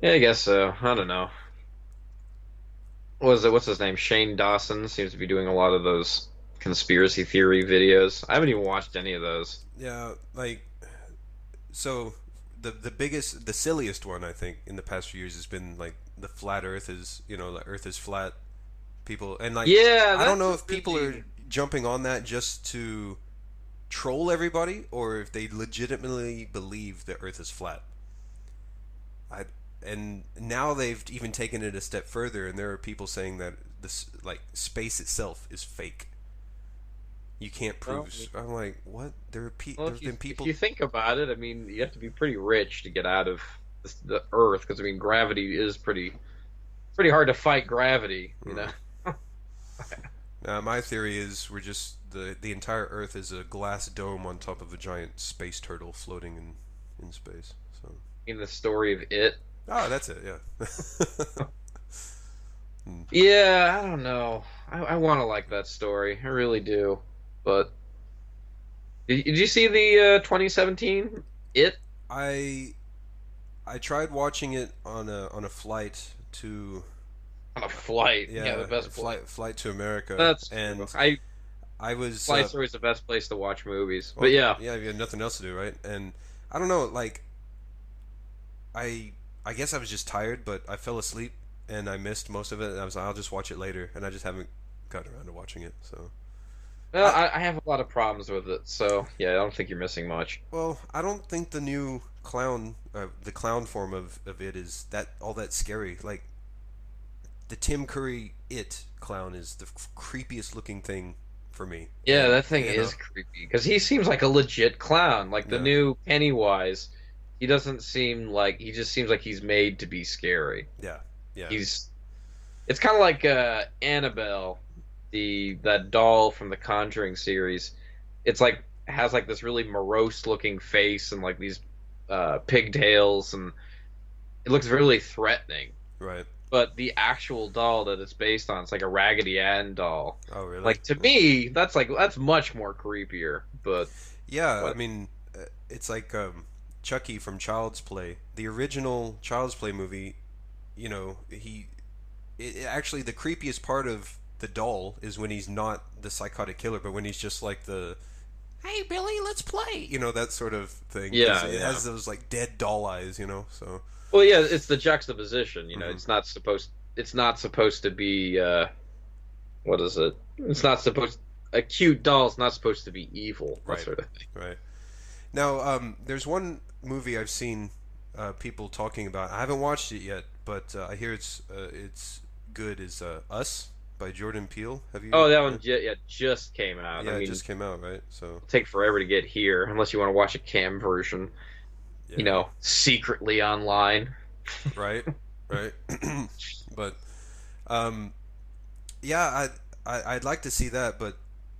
Yeah, I guess so. I don't know. What is it? What's his name? Shane Dawson seems to be doing a lot of those conspiracy theory videos. I haven't even watched any of those. Yeah, like so the the biggest the silliest one I think in the past few years has been like the flat earth is, you know, the earth is flat. People and like Yeah, I don't know if people are jumping on that just to troll everybody or if they legitimately believe the earth is flat. I and now they've even taken it a step further and there are people saying that this like space itself is fake. You can't Well, prove. I'm like, what? There are pe- Well, there's you, been people. if you think about it, I mean, you have to be pretty rich to get out of the Earth because I mean, gravity is pretty, pretty hard to fight gravity. You Mm. know. Uh, my theory is we're just the the entire Earth is a glass dome on top of a giant space turtle floating in in space. So In the story of it. Oh, that's it. Yeah. Yeah, I don't know. I, I want to like that story. I really do. But did, did you see the uh, 2017 It? I I tried watching it on a on a flight to a flight. yeah, Yeah, the best flight. flight flight to America. That's and true. I I was flight's uh, always the best place to watch movies. Well, but yeah, yeah, you had nothing else to do, right? And I don't know, like, I I guess I was just tired, but I fell asleep and I missed most of it. And I was like, I'll just watch it later, and I just haven't gotten around to watching it. So, well, I, I have a lot of problems with it. So yeah, I don't think you're missing much. well, I don't think the new clown, uh, the clown form of of it is that all that scary. Like, the Tim Curry it clown is the f- creepiest looking thing for me. Yeah, that thing You is know? creepy because he seems like a legit clown. Like the Yeah. new Pennywise, he doesn't seem like he just seems like he's made to be scary. Yeah, yeah, He's it's kind of like uh, Annabelle, the that doll from the Conjuring series. It's like has like this really morose looking face and like these uh, pigtails and it looks really threatening. right. But the actual doll that it's based on, it's like a Raggedy Ann doll. Oh, really? Like to me, that's like that's much more creepier. But Yeah, I mean, uh, it's like um, Chucky from Child's Play. The original Child's Play movie, you know, he it, it- actually the creepiest part of the doll is when he's not the psychotic killer, but when he's just like the "Hey Billy, let's play," you know, that sort of thing. Yeah, it yeah. has those like dead doll eyes, you know. So well, yeah, it's the juxtaposition. You know, Mhm. it's not supposed it's not supposed to be uh, what is it? It's not supposed a cute doll doll's not supposed to be evil. Right. sort of thing. Right. Now, um, there's one movie I've seen uh, people talking about. I haven't watched it yet, but uh, I hear it's uh, it's good. Is uh, Us by Jordan Peele? Have you? Oh, that one ju- yeah just came out. Yeah, I mean, it just came out, right? So it'll take forever to get here unless you want to watch a cam version. Yeah. You know, secretly online. right, right. but, um, yeah, I, I I'd like to see that, but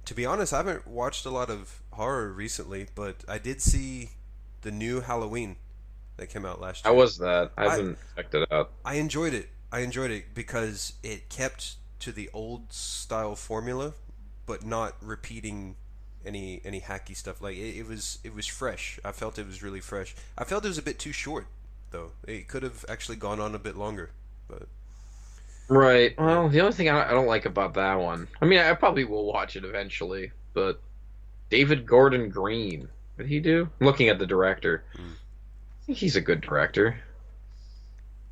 to be honest, I haven't watched a lot of horror recently. But I did see the new Halloween that came out last How year. was that? I I- haven't checked it out. I enjoyed it. I enjoyed it because it kept to the old style formula, but not repeating any any hacky stuff. Like it, it was it was fresh. I felt it was really fresh. I felt it was a bit too short, though. It could have actually gone on a bit longer, but. Right. Well, the only thing I don't like about that one, I mean, I probably will watch it eventually, but David Gordon Green, what did he do? I'm looking at the director. Hmm. I think he's a good director.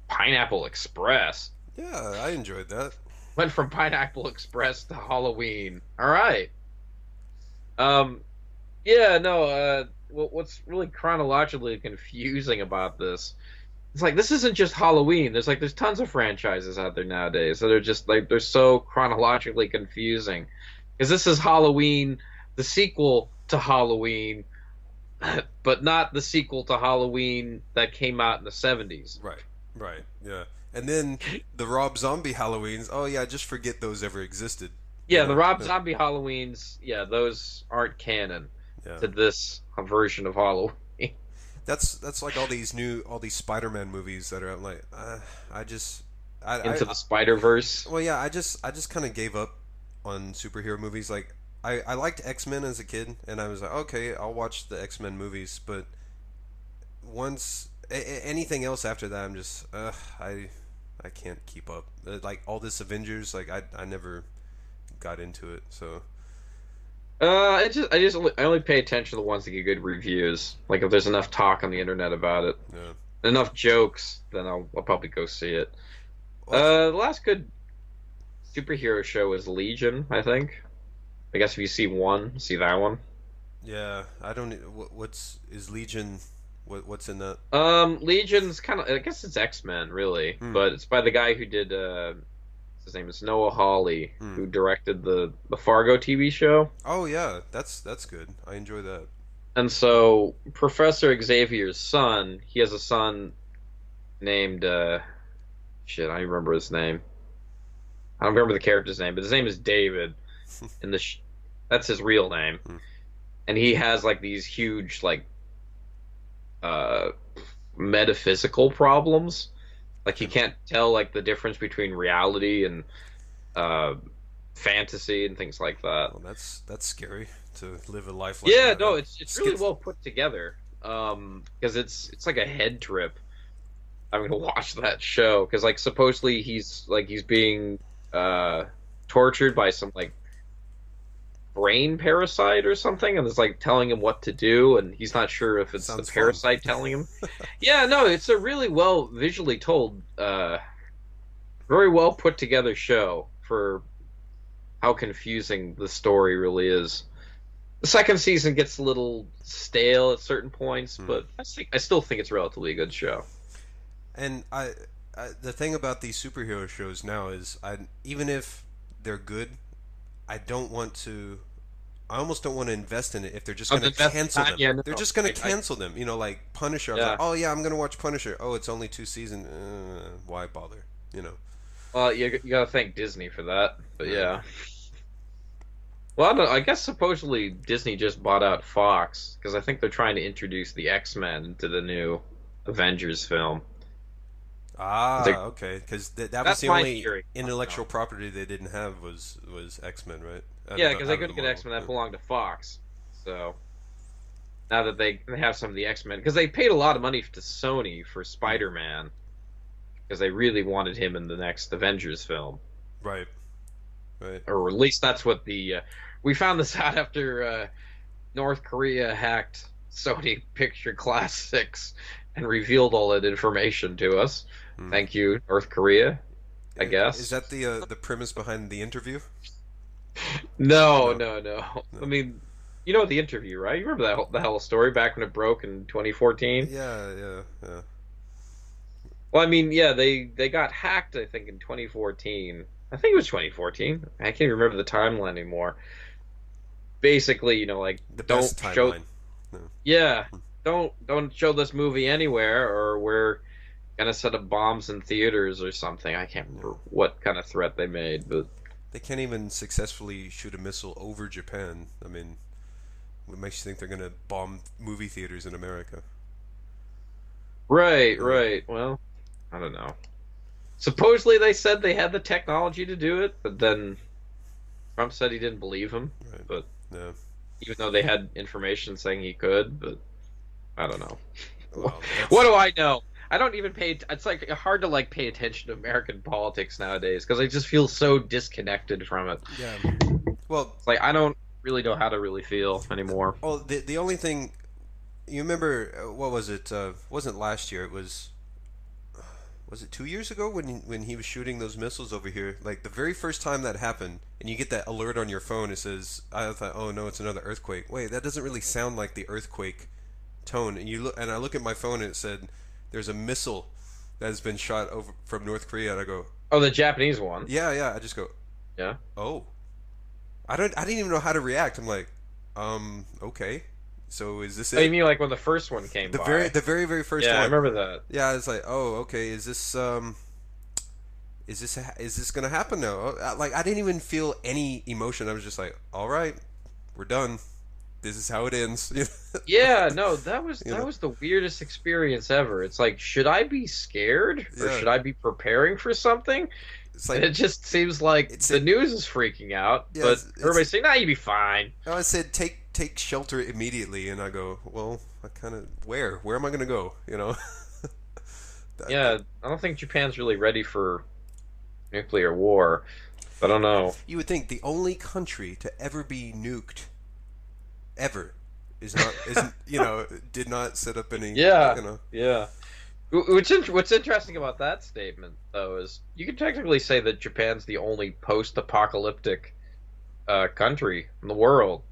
Pineapple Express Yeah, I enjoyed that. went from Pineapple Express to Halloween. All right. Um, yeah, no. Uh, what's really chronologically confusing about this? It's like this isn't just Halloween. There's like there's tons of franchises out there nowadays that are just like they're so chronologically confusing. Because this is Halloween, the sequel to Halloween, but not the sequel to Halloween that came out in the 70s. Right, right, yeah. And then the Rob Zombie Halloweens. Oh yeah, just forget those ever existed. Yeah, the Rob Zombie Halloweens, yeah, those aren't canon Yeah. to this version of Halloween. That's that's like all these new all these Spider-Man movies that are. Like, uh, I just, I, Into I, the Spider Verse. well, yeah, I just I just kind of gave up on superhero movies. Like, I I liked X Men as a kid, and I was like, okay, I'll watch the X Men movies. But once a- a- anything else after that, I'm just, uh, I I can't keep up. Uh, Like all this Avengers, like I I never got into it. So Uh, I just, I just, only, I only pay attention to the ones that get good reviews. Like if there's enough talk on the internet about it, yeah. enough jokes, then I'll, I'll probably go see it. Well, Uh, the last good superhero show was Legion, I think. I guess if you see one, see that one. yeah, I don't. What, what's is Legion? What what's in that? Um, Legion's kind of, I guess it's X Men, really, Hmm. but it's by the guy who did. Uh, his name is Noah Hawley, Hmm. who directed the the Fargo TV show. Oh yeah, that's that's good. I enjoy that. And so Professor Xavier's son, he has a son named uh shit, I don't remember his name. I don't remember the character's name, but his name is David. and the sh- that's his real name. Hmm. And he has like these huge like uh metaphysical problems. Like he can't tell like the difference between reality and uh fantasy and things like that. Well, that's that's scary to live a life like yeah, that. no, it's it's really well put together. Um, because it's it's like a head trip. I'm gonna watch that show because like supposedly he's like he's being uh tortured by some like brain parasite or something, and it's like telling him what to do, and he's not sure if it's Sounds the parasite telling him. yeah, no, it's a really well visually told, uh, very well put together show for how confusing the story really is. The second season gets a little stale at certain points, Hmm. but I think I still think it's a relatively good show. And I, I, the thing about these superhero shows now is, I even if they're good, I don't want to. I almost don't want to invest in it if they're just Oh, going to invest cancel time? them. Yeah, no, they're just going I- to I- cancel them. You know, like Punisher. I Yeah. like, oh yeah, I'm going to watch Punisher. Oh, it's only two seasons. Uh, why bother? You know. Well, you, you gotta thank Disney for that, but yeah. Well, I, don't, I guess supposedly Disney just bought out Fox because I think they're trying to introduce the X Men into the new Avengers film. Ah, okay. Because th- that was the only theory. intellectual property they didn't have was was X Men, right? Out yeah, because they couldn't the get X Men that belonged to Fox. So now that they, they have some of the X Men, because they paid a lot of money to Sony for Spider Man, because they really wanted him in the next Avengers film. Right. Right. or at least that's what the uh, we found this out after uh, North Korea hacked Sony Picture Classics and revealed all that information to us. Hmm. Thank you, North Korea. I guess. Is that the uh, the premise behind the interview? No, No. no, no. No. I mean, you know the interview, right? You remember that whole, the whole story back when it broke in 2014? Yeah, yeah, yeah. Well, I mean, yeah, they they got hacked. I think in 2014. I think it was 2014. I can't even remember the timeline anymore. Basically, you know, like The don't best show timeline. Yeah, don't don't show this movie anywhere, or we're gonna set up bombs in theaters or something. I can't remember what kind of threat they made, but They can't even successfully shoot a missile over Japan. I mean, what makes you think they're gonna bomb movie theaters in America? right, right. Well, I don't know. supposedly they said they had the technology to do it, but then Trump said he didn't believe him. Right. But Yeah. even though they had information saying he could, but I don't know. Well, What do I know? I don't even pay. It's like hard to like pay attention to American politics nowadays because I just feel so disconnected from it. Yeah. Well, It's like I don't really know how to really feel anymore. well, the the only thing you remember, uh, what was it? Uh, wasn't last year? It was. Was it two years ago when he, when he was shooting those missiles over here? Like the very first time that happened, and you get that alert on your phone. It says, "I thought, oh no, it's another earthquake." Wait, that doesn't really sound like the earthquake tone. And you look, and I look at my phone, and it said, "There's a missile that has been shot over from North Korea." And I go, Oh, the Japanese one. Yeah, yeah. I just go, Yeah. oh. I don't. I didn't even know how to react. I'm like, um, okay. So is this Oh, you mean like when the first one came The by? very, the very, very first yeah, I remember that. Yeah, it's like, oh, okay. Is this um, is this is this gonna happen now? Uh, Like, I didn't even feel any emotion. I was just like, all right, we're done. This is how it ends. Yeah, no, that was You that know? was the weirdest experience ever. It's like, should I be scared or Yeah. should I be preparing for something? it's And like, it just seems like the news is freaking out, Yeah, but it's- it's- everybody's saying, "Nah, you'd be fine." no, I said take take shelter immediately, and I go, well, I kind of where where am I gonna go? You know? That- Yeah, I don't think Japan's really ready for nuclear war. I don't know. You would think the only country to ever be nuked, ever, is not isn't you know did not set up any Yeah. you know Yeah. What's in, what's interesting about that statement, though, is you can technically say that Japan's the only post-apocalyptic uh, country in the world.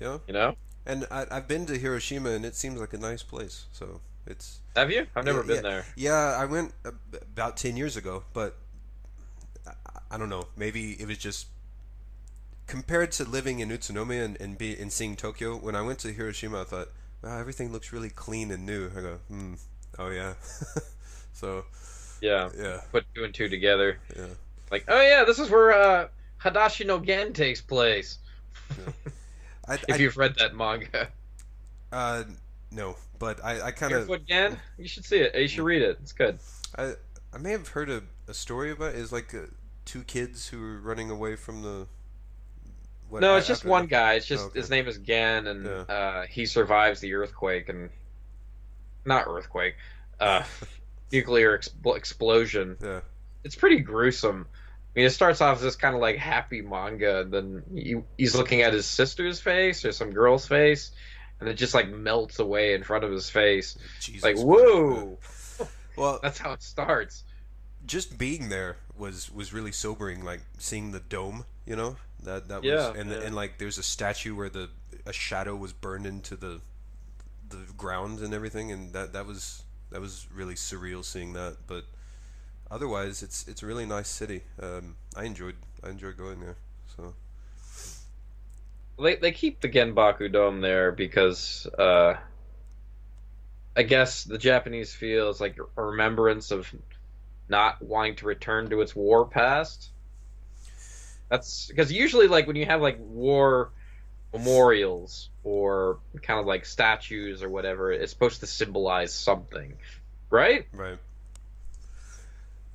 yeah You know? and I, I've been to Hiroshima and it seems like a nice place so it's Have you? I've never Yeah, been yeah. there. yeah I went about ten years ago but I, I don't know maybe it was just compared to living in Utsunomiya and, and be and seeing Tokyo when I went to Hiroshima I thought wow everything looks really clean and new I go hmm oh yeah so Yeah. yeah Put two and two together. yeah Like, oh yeah, this is where uh, Hadashi no Gen takes place. I, If I, you've read that manga. Uh, no, but I, I kind of, Barefoot Gen? You should see it. You should read it. It's good. I, I may have heard a, a story about it. It's like uh, two kids who were running away from the. What, No, it's just one guy. It's just Okay. his name is Gen, and Yeah. uh, he survives the earthquake and not earthquake, uh, nuclear expl- explosion. Yeah, It's pretty gruesome. I mean, it starts off as this kind of like happy manga, and then he, he's looking at his sister's face or some girl's face, and it just like melts away in front of his face. Jesus. Like, whoa! Well, That's how it starts. just being there was was really sobering. Like seeing the dome, you know, that that was, Yeah, and yeah. and like there's a statue where the a shadow was burned into the the ground and everything, and that that was that was really surreal seeing that. But otherwise, it's it's a really nice city. Um, I enjoyed I enjoyed going there. So They they keep the Genbaku Dome there because uh, I guess the Japanese feel it's like a remembrance of not wanting to return to its war past. That's because usually like when you have like war memorials or kind of like statues or whatever, it's supposed to symbolize something, right? right.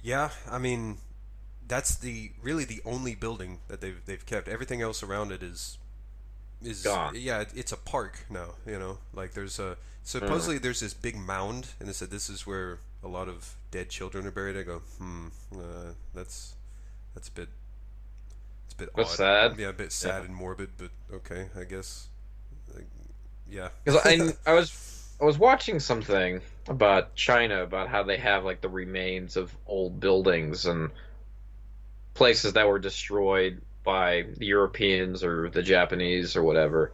Yeah, I mean, that's the really the only building that they've they've kept. Everything else around it is is Gone. yeah, it's a park now. You know, like there's a supposedly there's this big mound, and they said this is where a lot of dead children are buried. I go, hmm, uh, that's that's a bit bit That's odd. sad. Yeah, a bit sad Yeah. and morbid, but okay, I guess. Like, yeah, Because I, I was I was watching something about China about how they have like the remains of old buildings and places that were destroyed by the Europeans or the Japanese or whatever.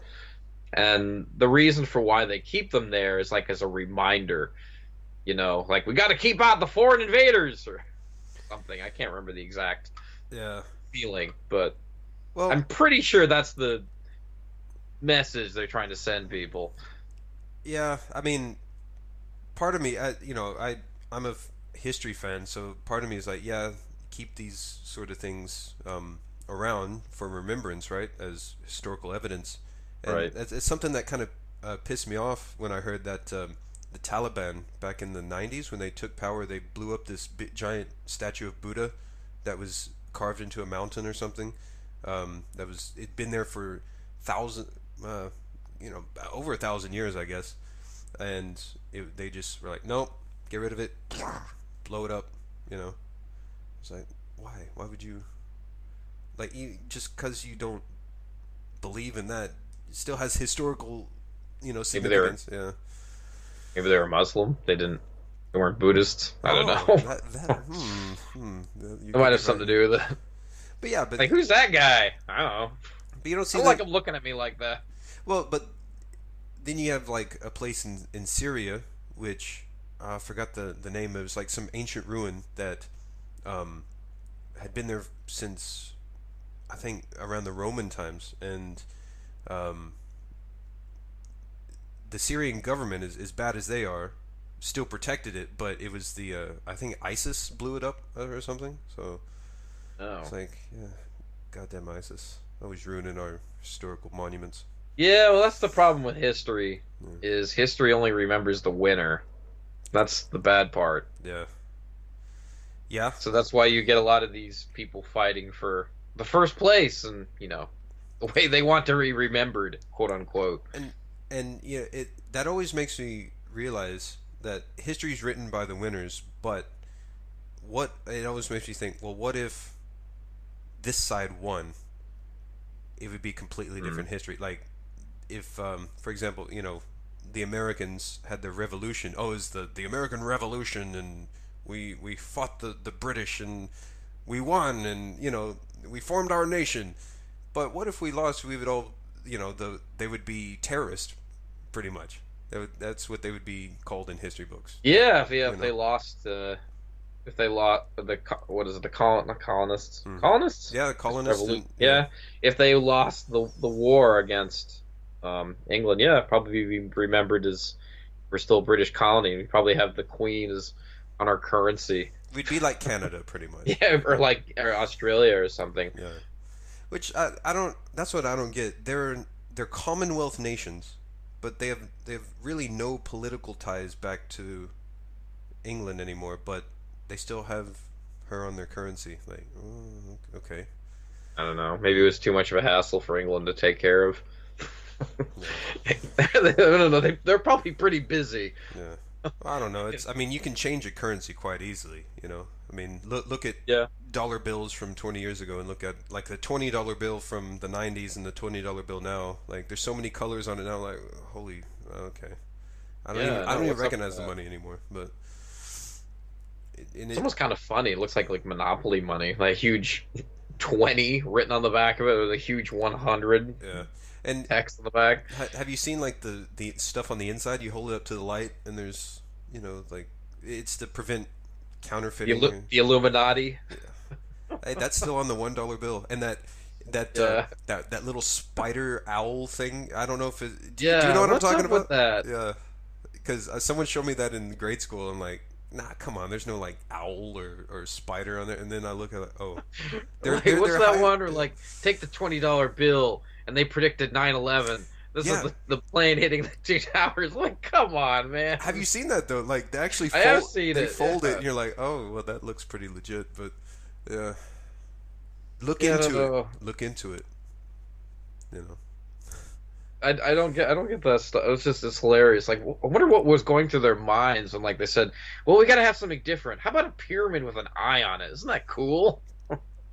And the reason for why they keep them there is like as a reminder, you know, like we got to keep out the foreign invaders or something. I can't remember the exact yeah. Feeling, but Well, I'm pretty sure that's the message they're trying to send people. Yeah, I mean, part of me, I, you know, I I'm a f- history fan, so part of me is like, yeah, keep these sort of things um, around for remembrance, right, as historical evidence. And Right. It's, it's something that kind of uh, pissed me off when I heard that um, the Taliban back in the 90s when they took power. They blew up this bi- giant statue of Buddha that was carved into a mountain or something. Um, that was it'd been there for thousand, uh, you know, over a thousand years, I guess. And it, they just were like, nope, get rid of it, blow it up. You know, it's like, why? Why would you? Like, you, just because you don't believe in that, still has historical, you know, Maybe they were- significance. Yeah. Maybe they were Muslim. They didn't. They weren't Buddhists. I don't Oh, know. That, that, hmm, hmm, you It might have something to do with it. But yeah, but, Like, who's that guy? I don't know. but you don't I see don't that. like him looking at me like that. Well, but then you have like a place in in Syria, which uh, I forgot the the name. It was like some ancient ruin that um, had been there since I think around the Roman times, and um, the Syrian government, is as bad as they are, still protected it. But it was the uh, I think ISIS blew it up uh, or something. So Oh. it's like, yeah, goddamn ISIS, always ruining our historical monuments. Yeah, well, that's the problem with history. Hmm. Is history only remembers the winner. That's the bad part. Yeah. Yeah. So that's why you get a lot of these people fighting for the first place, and you know, the way they want to be remembered, quote unquote. and and yeah, it that always makes me realize that history is written by the winners, but what it always makes me think, well, what if this side won? It would be completely Hmm. different history. Like if, um, for example, you know, the Americans had the revolution. Oh, it's the the American Revolution, and we we fought the the British and we won, and you know we formed our nation. But what if we lost? We would all, you know, the they would be terrorists, pretty much. That would, that's what they would be called in history books. Yeah, if, yeah, if they lost, uh, if they lost the what is it, the colon, not colonists, Hmm. colonists, Yeah, the colonists. And- yeah, if they lost the the war against um, England, yeah, probably be remembered as we're still a British colony. We probably have the Queen as on our currency, we'd be like Canada, pretty much. yeah, or like or Australia or something. Yeah. Which I, I don't. That's what I don't get. They're they're Commonwealth nations, but they have they have really no political ties back to England anymore. But they still have her on their currency. Like, oh, okay. I don't know. Maybe it was too much of a hassle for England to take care of. I don't know. They, they're probably pretty busy. Yeah. I don't know. It's. I mean, you can change a currency quite easily. You know. I mean, look look at Yeah. dollar bills from 20 years ago and look at like the $20 bill from the 90s and the $20 bill now. Like, there's so many colors on it now. Like, holy, okay. I don't Yeah, even, I don't even recognize the that? money anymore. But it, It's it, almost kind of funny. It looks like like Monopoly money, like huge twenty written on the back of it with a huge one hundred yeah. And text on the back. have you seen like the the stuff on the inside? You hold it up to the light and there's you know like it's to prevent The, counterfeiting. Illu- the Illuminati. Hey, that's still on the one dollar bill, and that that uh, that that little spider owl thing. I don't know if it. Do, you- Yeah, do you know what I'm talking about? that? Yeah, because uh, someone showed me that in grade school. I'm like, nah, come on. There's no like owl or, or spider on there. And then I look at it. Oh, they're, Like, they're, what's they're that high- one? Or like take the twenty dollar bill and they predicted 9-11. This Yeah. is the, the plane hitting the two towers. Like, come on, man. Have you seen that though? Like they actually fold, I have seen they it, fold it, and you're like, oh, well, that looks pretty legit. But yeah, look Yeah, into it. Look into it. You know. I, I don't get I don't get that stuff. It was just it's hilarious. Like, I wonder what was going through their minds when like they said, "Well, we got to have something different. How about a pyramid with an eye on it? Isn't that cool?"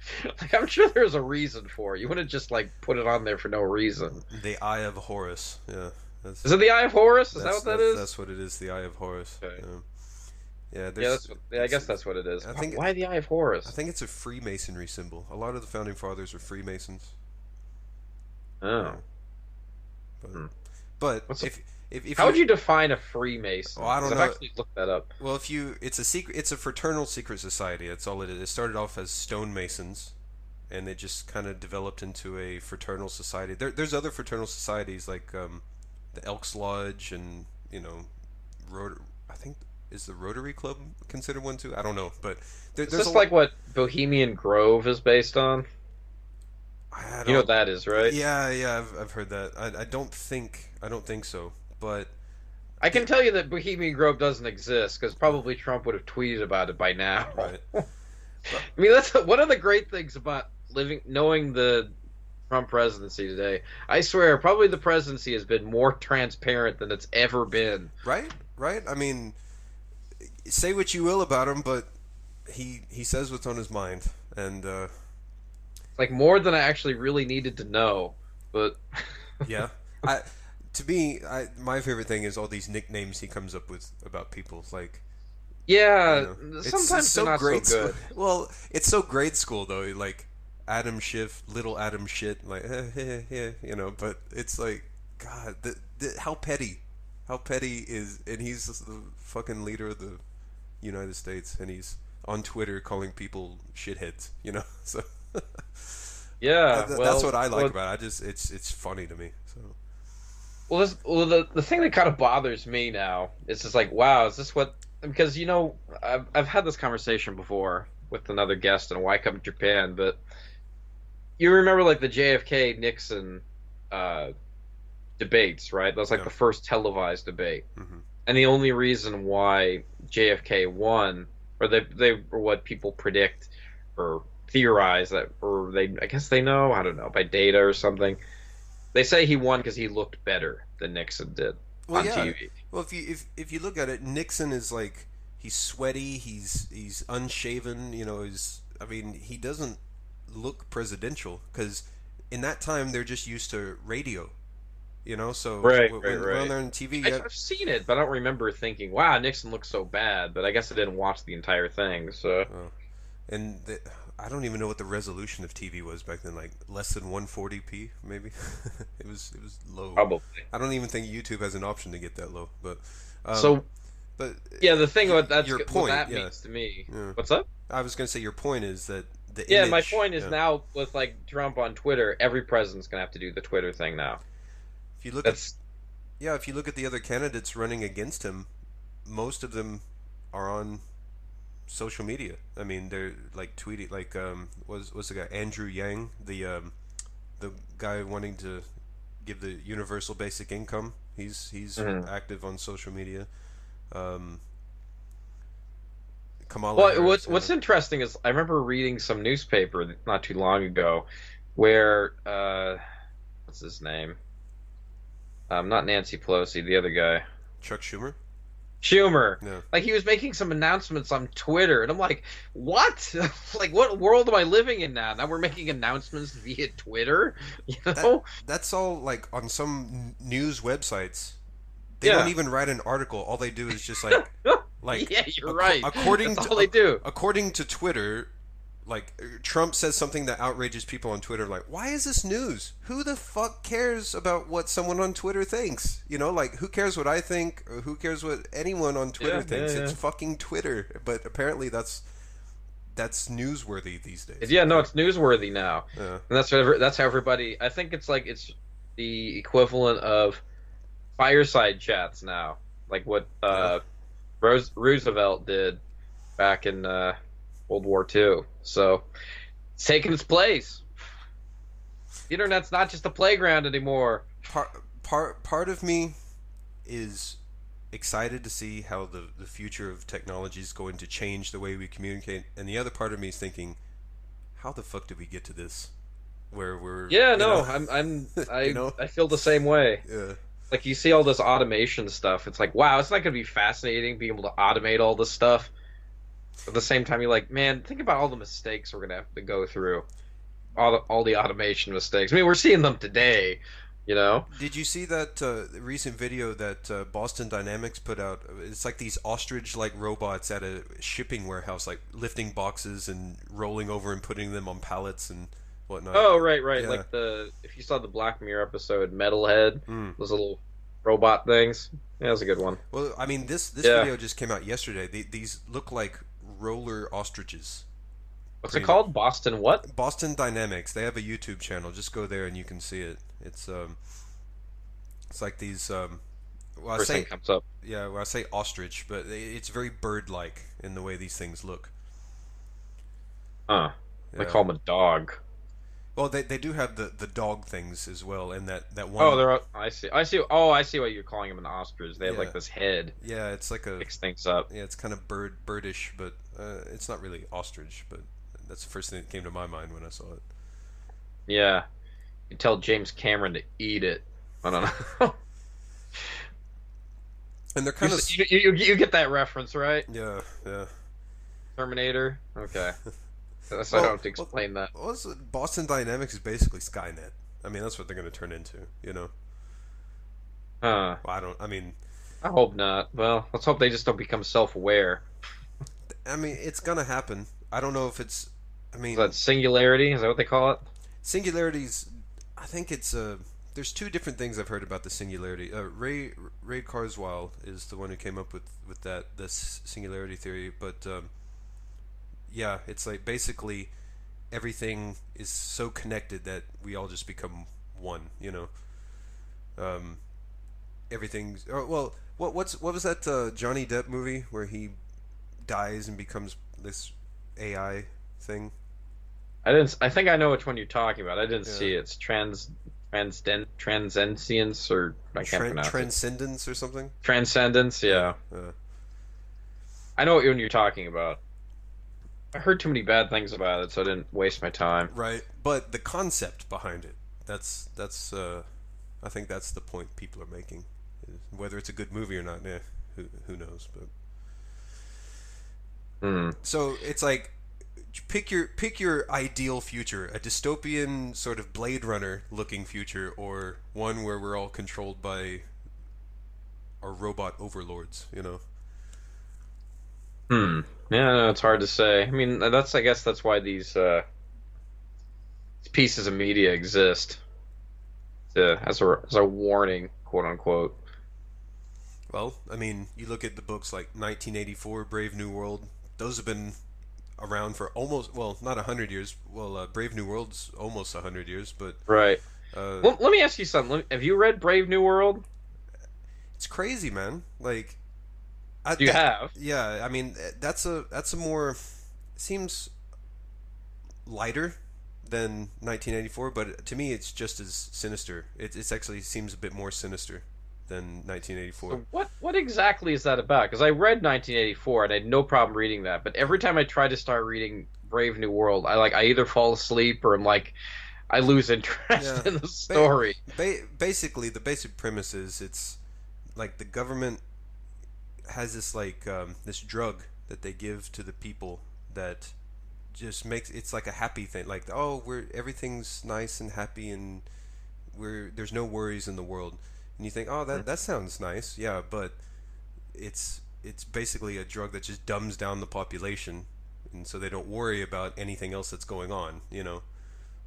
like, I'm sure there's a reason for it. You wouldn't just like put it on there for no reason. The Eye of Horus. Yeah. That's, Is it the Eye of Horus? Is that what that that's, is? That's what it is. The Eye of Horus. Okay. Yeah. Yeah, yeah, that's what, yeah, I guess that's what it is. I think- Why the Eye of Horus? I think it's a Freemasonry symbol. A lot of the founding fathers were Freemasons. oh. But, Hmm. but if if, if How would you define a Freemason? Oh, I don't know. I've actually looked that up. Well, if you, it's a secret. It's a fraternal secret society. That's all it is. It started off as stonemasons, and they just kind of developed into a fraternal society. There, there's other fraternal societies like um, the Elks Lodge, and you know, Rot- I think is the Rotary Club considered one too. I don't know, but there, Is there's this like what Bohemian Grove is based on? I You know what that is, right? Yeah, yeah, I've, I've heard that. I, I don't think I don't think so, but I can tell you that Bohemian Grove doesn't exist because probably Trump would have tweeted about it by now. Right. I mean, that's one of the great things about living, knowing the Trump presidency today. I swear, probably the presidency has been more transparent than it's ever been. Right, right. I mean, say what you will about him, but he he says what's on his mind, and uh, Like more than I actually really needed to know. But yeah, I to me, I my favorite thing is all these nicknames he comes up with about people. Like, yeah, you know, sometimes it's they're not grade so good. School. Well, it's so grade school though. Like Adam Schiff, little Adam shit. Like, eh, eh, eh, you know. But it's like, God, the, the, how petty, how petty is, and he's the fucking leader of the United States, and he's on Twitter calling people shitheads. You know, so. Yeah, That- well, that's what I like well, about it. I just it's it's funny to me. Well, this, well, the the thing that kind of bothers me now is just like, wow, is this what? Because you know, I've I've had this conversation before with another guest in Why Come to Japan, but you remember like the JFK Nixon uh, debates, right? That was like Yeah. the first televised debate, Mhm. and the only reason why JFK won, or they they were what people predict or theorize that, or they I guess they know, I don't know, by data or something. They say he won because he looked better than Nixon did well, on yeah. TV. Well, if you if if you look at it, Nixon is like he's sweaty, he's he's unshaven. You know, he's I mean he doesn't look presidential because in that time they're just used to radio. You know, so Right, when, right, when right. they're on TV, I, yeah, I've seen it, but I don't remember thinking, "Wow, Nixon looks so bad." But I guess I didn't watch the entire thing, so oh. and the, I don't even know what the resolution of TV was back then, like less than 140p, maybe. it was it was low. probably. I don't even think YouTube has an option to get that low, but um, so but yeah, the thing what that's your what point, that yeah. means to me. Yeah. What's up? I was gonna say your point is that the Yeah, my point is yeah. now with like Trump on Twitter, every president's gonna have to do the Twitter thing now. if you look at yeah, if you look at the other candidates running against him, most of them are on social media. I mean, they're like tweeting, like um, was was the guy Andrew Yang, the um, the guy wanting to give the universal basic income. He's he's Mhm. active on social media. Um, Kamala. well. Harris, What's what's interesting is I remember reading some newspaper not too long ago, where uh, what's his name? Um, not Nancy Pelosi, the other guy, Chuck Schumer? Schumer. Yeah. Like he was making some announcements on Twitter, and I'm like, "What? like, what world am I living in now? Now we're making announcements via Twitter, you know?" That's all like on some news websites. They Yeah. don't even write an article. All they do is just like like yeah, you're ac- right. according That's to- all they do. according to Twitter, like uh, Trump says something that outrages people on Twitter. Like, why is this news? Who the fuck cares about what someone on Twitter thinks? You know, like who cares what I think, or who cares what anyone on Twitter Yeah, thinks? yeah, It's fucking Twitter. But apparently, that's that's newsworthy these days. Yeah, no, it's newsworthy now, Yeah. and that's what that's how everybody. I think it's like it's the equivalent of fireside chats now, like what uh, Rose, Roosevelt did back in uh, World War II. So it's taking its place. The internet's not just a playground anymore. part part part of me is excited to see how the the future of technology is going to change the way we communicate, and the other part of me is thinking, how the fuck did we get to this? Where we're Yeah, no, know, I'm I'm I You know? I feel the same way. yeah, Like you see all this automation stuff, it's like wow, it's not going to be fascinating being able to automate all this stuff. At the same time, you're like, man, think about all the mistakes we're going to have to go through, all the, all the automation mistakes. I mean, we're seeing them today, you know. Did you see that uh, recent video that uh, Boston Dynamics put out? It's like these ostrich-like robots at a shipping warehouse, like lifting boxes and rolling over and putting them on pallets and whatnot. Oh, right, right. Yeah. Like the if you saw the Black Mirror episode, Metalhead, Mm. those little robot things. Yeah, that was a good one. Well, I mean, this this Yeah. video just came out yesterday. The, these look like roller ostriches. What's Pretty it called? Boston what? Boston Dynamics. They have a YouTube channel. Just go there and you can see it. It's um, it's like these um, well, I First say thing comes up. yeah, well, I say ostrich, but it's very bird-like in the way these things look. Huh. I call them a dog. Well, they, they do have the, the dog things as well, and that, that one. Oh, they're. I see. I see. Oh, I see what you're calling them an ostrich. They have Yeah. like this head, yeah, it's like a picks things up. yeah, it's kind of bird birdish, but uh, it's not really ostrich. But that's the first thing that came to my mind when I saw it. Yeah, you tell James Cameron to eat it. I don't know. And they're kind of you, you, you, you get that reference, right? yeah yeah. Terminator. Okay. I Well, don't have to explain that. Well, Boston Dynamics is basically Skynet. I mean, that's what they're going to turn into. You know. Huh. Well, I don't. I mean, I hope not. Well, let's hope they just don't become self-aware. I mean, it's going to happen. I don't know if it's. I mean, Is that singularity? Is that what they call it? singularities. I think it's uh There's two different things I've heard about the singularity. Uh, Ray Ray Kurzweil is the one who came up with with that this singularity theory, but um, yeah, it's like basically everything is so connected that we all just become one. You know, um, everything's. Oh, well, what what's what was that uh, Johnny Depp movie where he dies and becomes this AI thing? I didn't. I think I know which one you're talking about. I didn't Yeah. see it. It's trans, transcend, transcensience, or I can't Tran- pronounce it. transcendence or something. Transcendence. Yeah, Uh, I know what you're talking about. I heard too many bad things about it, so I didn't waste my time. Right, but the concept behind it, that's that's uh I think that's the point people are making. Whether it's a good movie or not, yeah, who who knows, but Hmm. so it's like pick your pick your ideal future, a dystopian sort of Blade Runner looking future or one where we're all controlled by our robot overlords, you know. Hmm. Yeah, no, it's hard to say. I mean, that's. I guess that's why these uh, pieces of media exist, to, as a as a warning, quote unquote. Well, I mean, you look at the books like 1984, Brave New World. Those have been around for almost well, not a hundred years. Well, uh, Brave New World's almost a hundred years, but Right. uh, Well, let me ask you something. Have you read Brave New World? it's crazy, man. Like, I, You that- have. Yeah, I mean, eh, that's a that's a more seems lighter than 1984, but to me, it's just as sinister. It it's actually seems a bit more sinister than 1984. So what what exactly is that about? Because I read 1984 and I had no problem reading that, but every time I try to start reading Brave New World, I like I either fall asleep or I'm like I lose interest Yeah. in the story. Ba- basically, the basic premise is it's like the government has this like um, this drug that they give to the people that just makes it's like a happy thing. Like oh, we're everything's nice and happy and we're there's no worries in the world. And you think oh that that sounds nice, yeah, but it's it's basically a drug that just dumbs down the population, and so they don't worry about anything else that's going on. You know,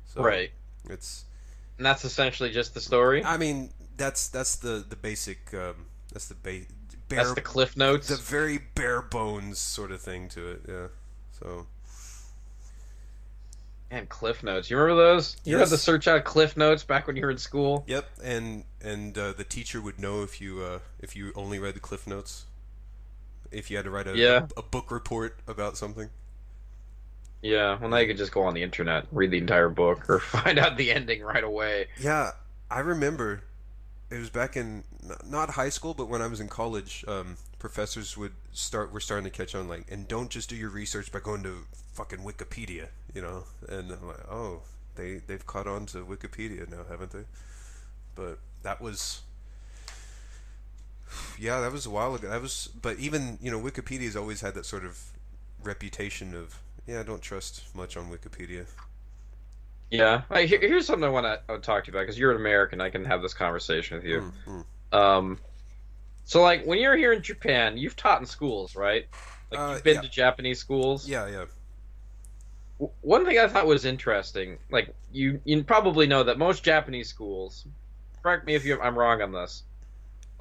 so Right. It's And that's essentially just the story. I mean, that's that's the the basic. Um, that's the ba- bare, That's the cliff notes. the very bare bones sort of thing to it. Yeah. So And Cliff Notes. You remember those? You Yes. had to search out Cliff Notes back when you were in school. yep, and and uh, the teacher would know if you uh, if you only read the cliff notes. If you had to write a, Yeah. a, book report about something. Yeah. Well, now you could just go on the internet, read the entire book, or find out the ending right away. Yeah, I remember. It was back in not high school, but when I was in college, um, professors would start. We're starting to catch on, like, and don't just do your research by going to fucking Wikipedia, you know. And I'm like, oh, they they've caught on to Wikipedia now, haven't they? But that was, yeah, that was a while ago. That was, but even you know, Wikipedia's always had that sort of reputation of, yeah, I don't trust much on Wikipedia. Yeah. Here- here's something I want to talk to you about because you're an American. I can have this conversation with you. Mm, mm. Um, so like when you're here in Japan, you've taught in schools, right? Like Uh, you've been yeah. to Japanese schools. Yeah, yeah. One thing I thought was interesting, like you, you probably know that most Japanese schools. Correct me if you, I'm wrong on this.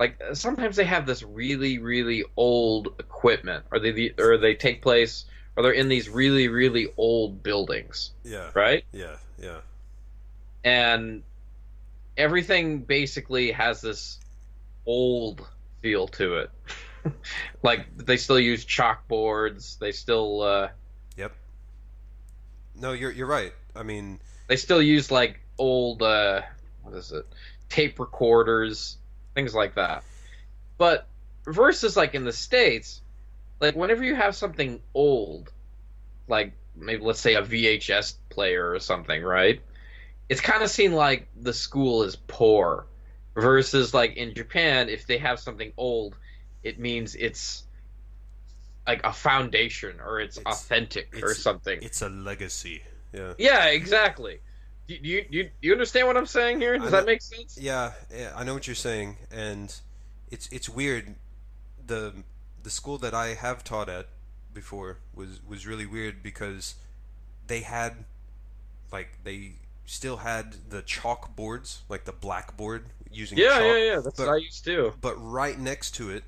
Like sometimes they have this really, really old equipment, or they, or they take place, or they're in these really, really old buildings, Yeah. right? Yeah, yeah. and everything basically has this old feel to it. like they still use chalkboards. They still uh, Yep. no, you're you're right. I mean, They still use like old uh what is it? Tape recorders, things like that. But versus like in the States, like whenever you have something old, like maybe let's say a VHS player or something, right? It's kind of seen like the school is poor. Versus like in Japan, if they have something old, it means it's like a foundation or it's, It's- authentic or something. it's a legacy. Yeah. Yeah, exactly. Do do you, do you, do you understand what I'm saying here? Does I that make sense? Yeah, yeah, I know what you're saying, and it's it's weird. the The school that I have taught at before was was really weird because they had like they still had the chalkboards, like the blackboard using Yeah, chalk, yeah, yeah. That's but- what I used to. but right next to it,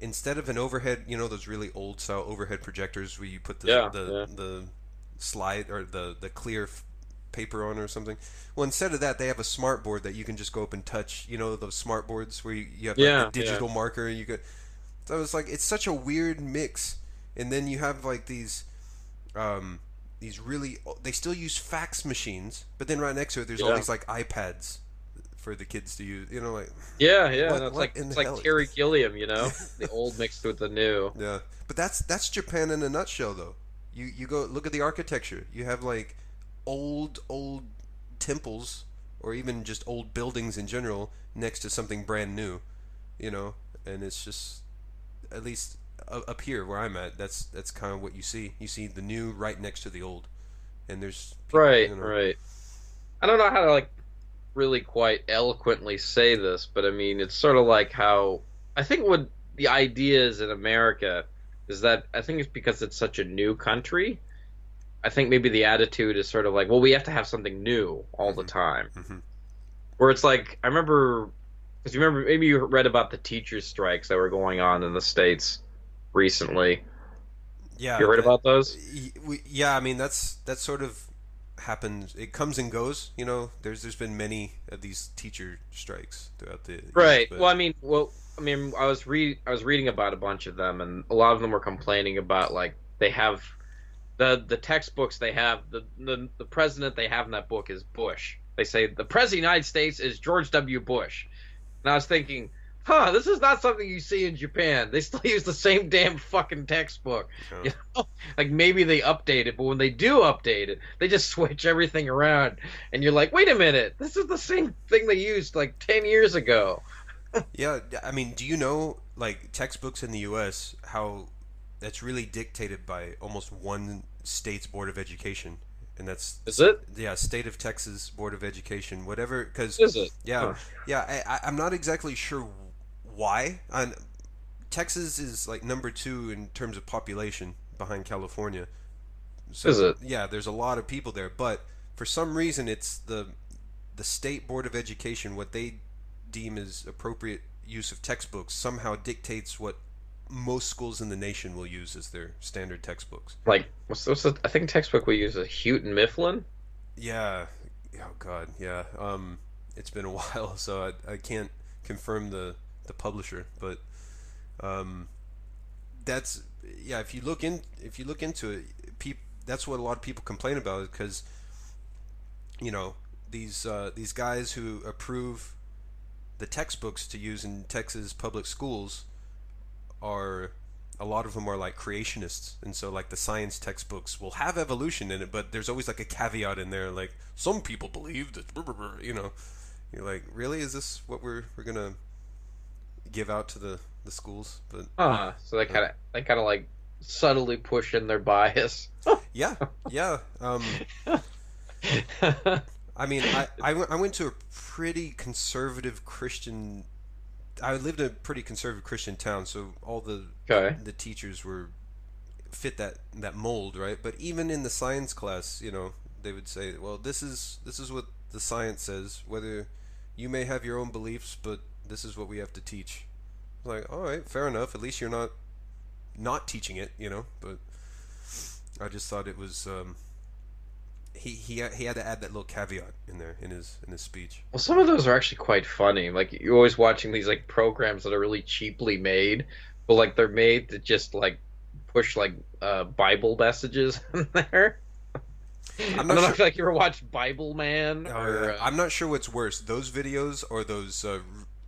instead of an overhead, you know those really old style overhead projectors where you put the Yeah, the, yeah. the slide or the the clear paper on or something. Well, instead of that, they have a smart board that you can just go up and touch. You know those smart boards where you, you have like Yeah, a digital marker and you could. So it's like it's such a weird mix, and then you have like these. Um, these really they still use fax machines, but then right next to it, there's all these like iPads for the kids to use. You know, like Yeah, yeah. What- what like it's like Terry Gilliam, you know, the old mixed with the new. Yeah, but that's that's Japan in a nutshell, though. You you go look at the architecture. You have like old old temples, or even just old buildings in general, next to something brand new. You know, and it's just at least up here where I'm at. That's that's kind of what you see. You see the new right next to the old, and there's people, Right, you know- right. I don't know how to like really quite eloquently say this, but I mean it's sort of like how I think what the idea is in America is that I think it's because it's such a new country. I think maybe the attitude is sort of like, well, we have to have something new all the Mhm. time. Mhm. Where it's like, I remember, because you remember, maybe you read about the teachers' strikes that were going on in the states recently. Yeah, You heard that- about those? We- Yeah, I mean that's that sort of happens. It comes and goes. You know, there's there's been many of these teacher strikes throughout the years, Right. but- Well, I mean, well, I mean, I was read, I was reading about a bunch of them, and a lot of them were complaining about like they have the the textbooks they have the the, the president they have in that book is Bush. They say the president of the United States is George W. Bush, and I was thinking, huh, this is not something you see in Japan. They still use the same damn fucking textbook. You know, like maybe they update it, but when they do update it, they just switch everything around, and you're like, wait a minute, this is the same thing they used like ten years ago. Yeah, I mean, do you know like textbooks in the U.S. how that's really dictated by almost one state's board of education, and that's Is it? yeah, state of Texas board of education, whatever. Because Is it? yeah, yeah, I, I, I'm not exactly sure why. And Texas is like number two in terms of population behind California. So, Is it? Yeah, there's a lot of people there, but for some reason, it's the the state board of education what they deem as appropriate use of textbooks somehow dictates what most schools in the nation will use as their standard textbooks. Like, what's, what's the, I think textbook we use is Houghton Mifflin. Yeah. Oh God. Yeah. Um, it's been a while, so I, I can't confirm the the publisher, but um, that's yeah. If you look in, if you look into it, peop, that's what a lot of people complain about because you know these uh, these guys who approve the textbooks to use in Texas public schools are a lot of them are like creationists and so like the science textbooks will have evolution in it but there's always like a caveat in there like some people believe that blah, blah, blah," you know you're like really is this what we're we're gonna give out to the the schools but Ah, so they kind of they kind of like subtly push in their bias. yeah yeah um I mean, I, I, went, I went to a pretty conservative Christian. I lived in a pretty conservative Christian town, so all the Okay. the teachers were fit that that mold, right? But even in the science class, you know, they would say, "Well, this is this is what the science says. Whether you may have your own beliefs, but this is what we have to teach." Like, all right, fair enough. At least you're not not teaching it, you know. But I just thought it was. Um, he, he had- he had to add that little caveat in there in his in his speech. Well, some of those are actually quite funny. Like you're always watching these like programs that are really cheaply made, but like they're made to just like push like uh, Bible messages in there. I'm not sure. like you ever watched Bible Man Oh, or yeah. uh, I'm not sure what's worse, those videos or those uh,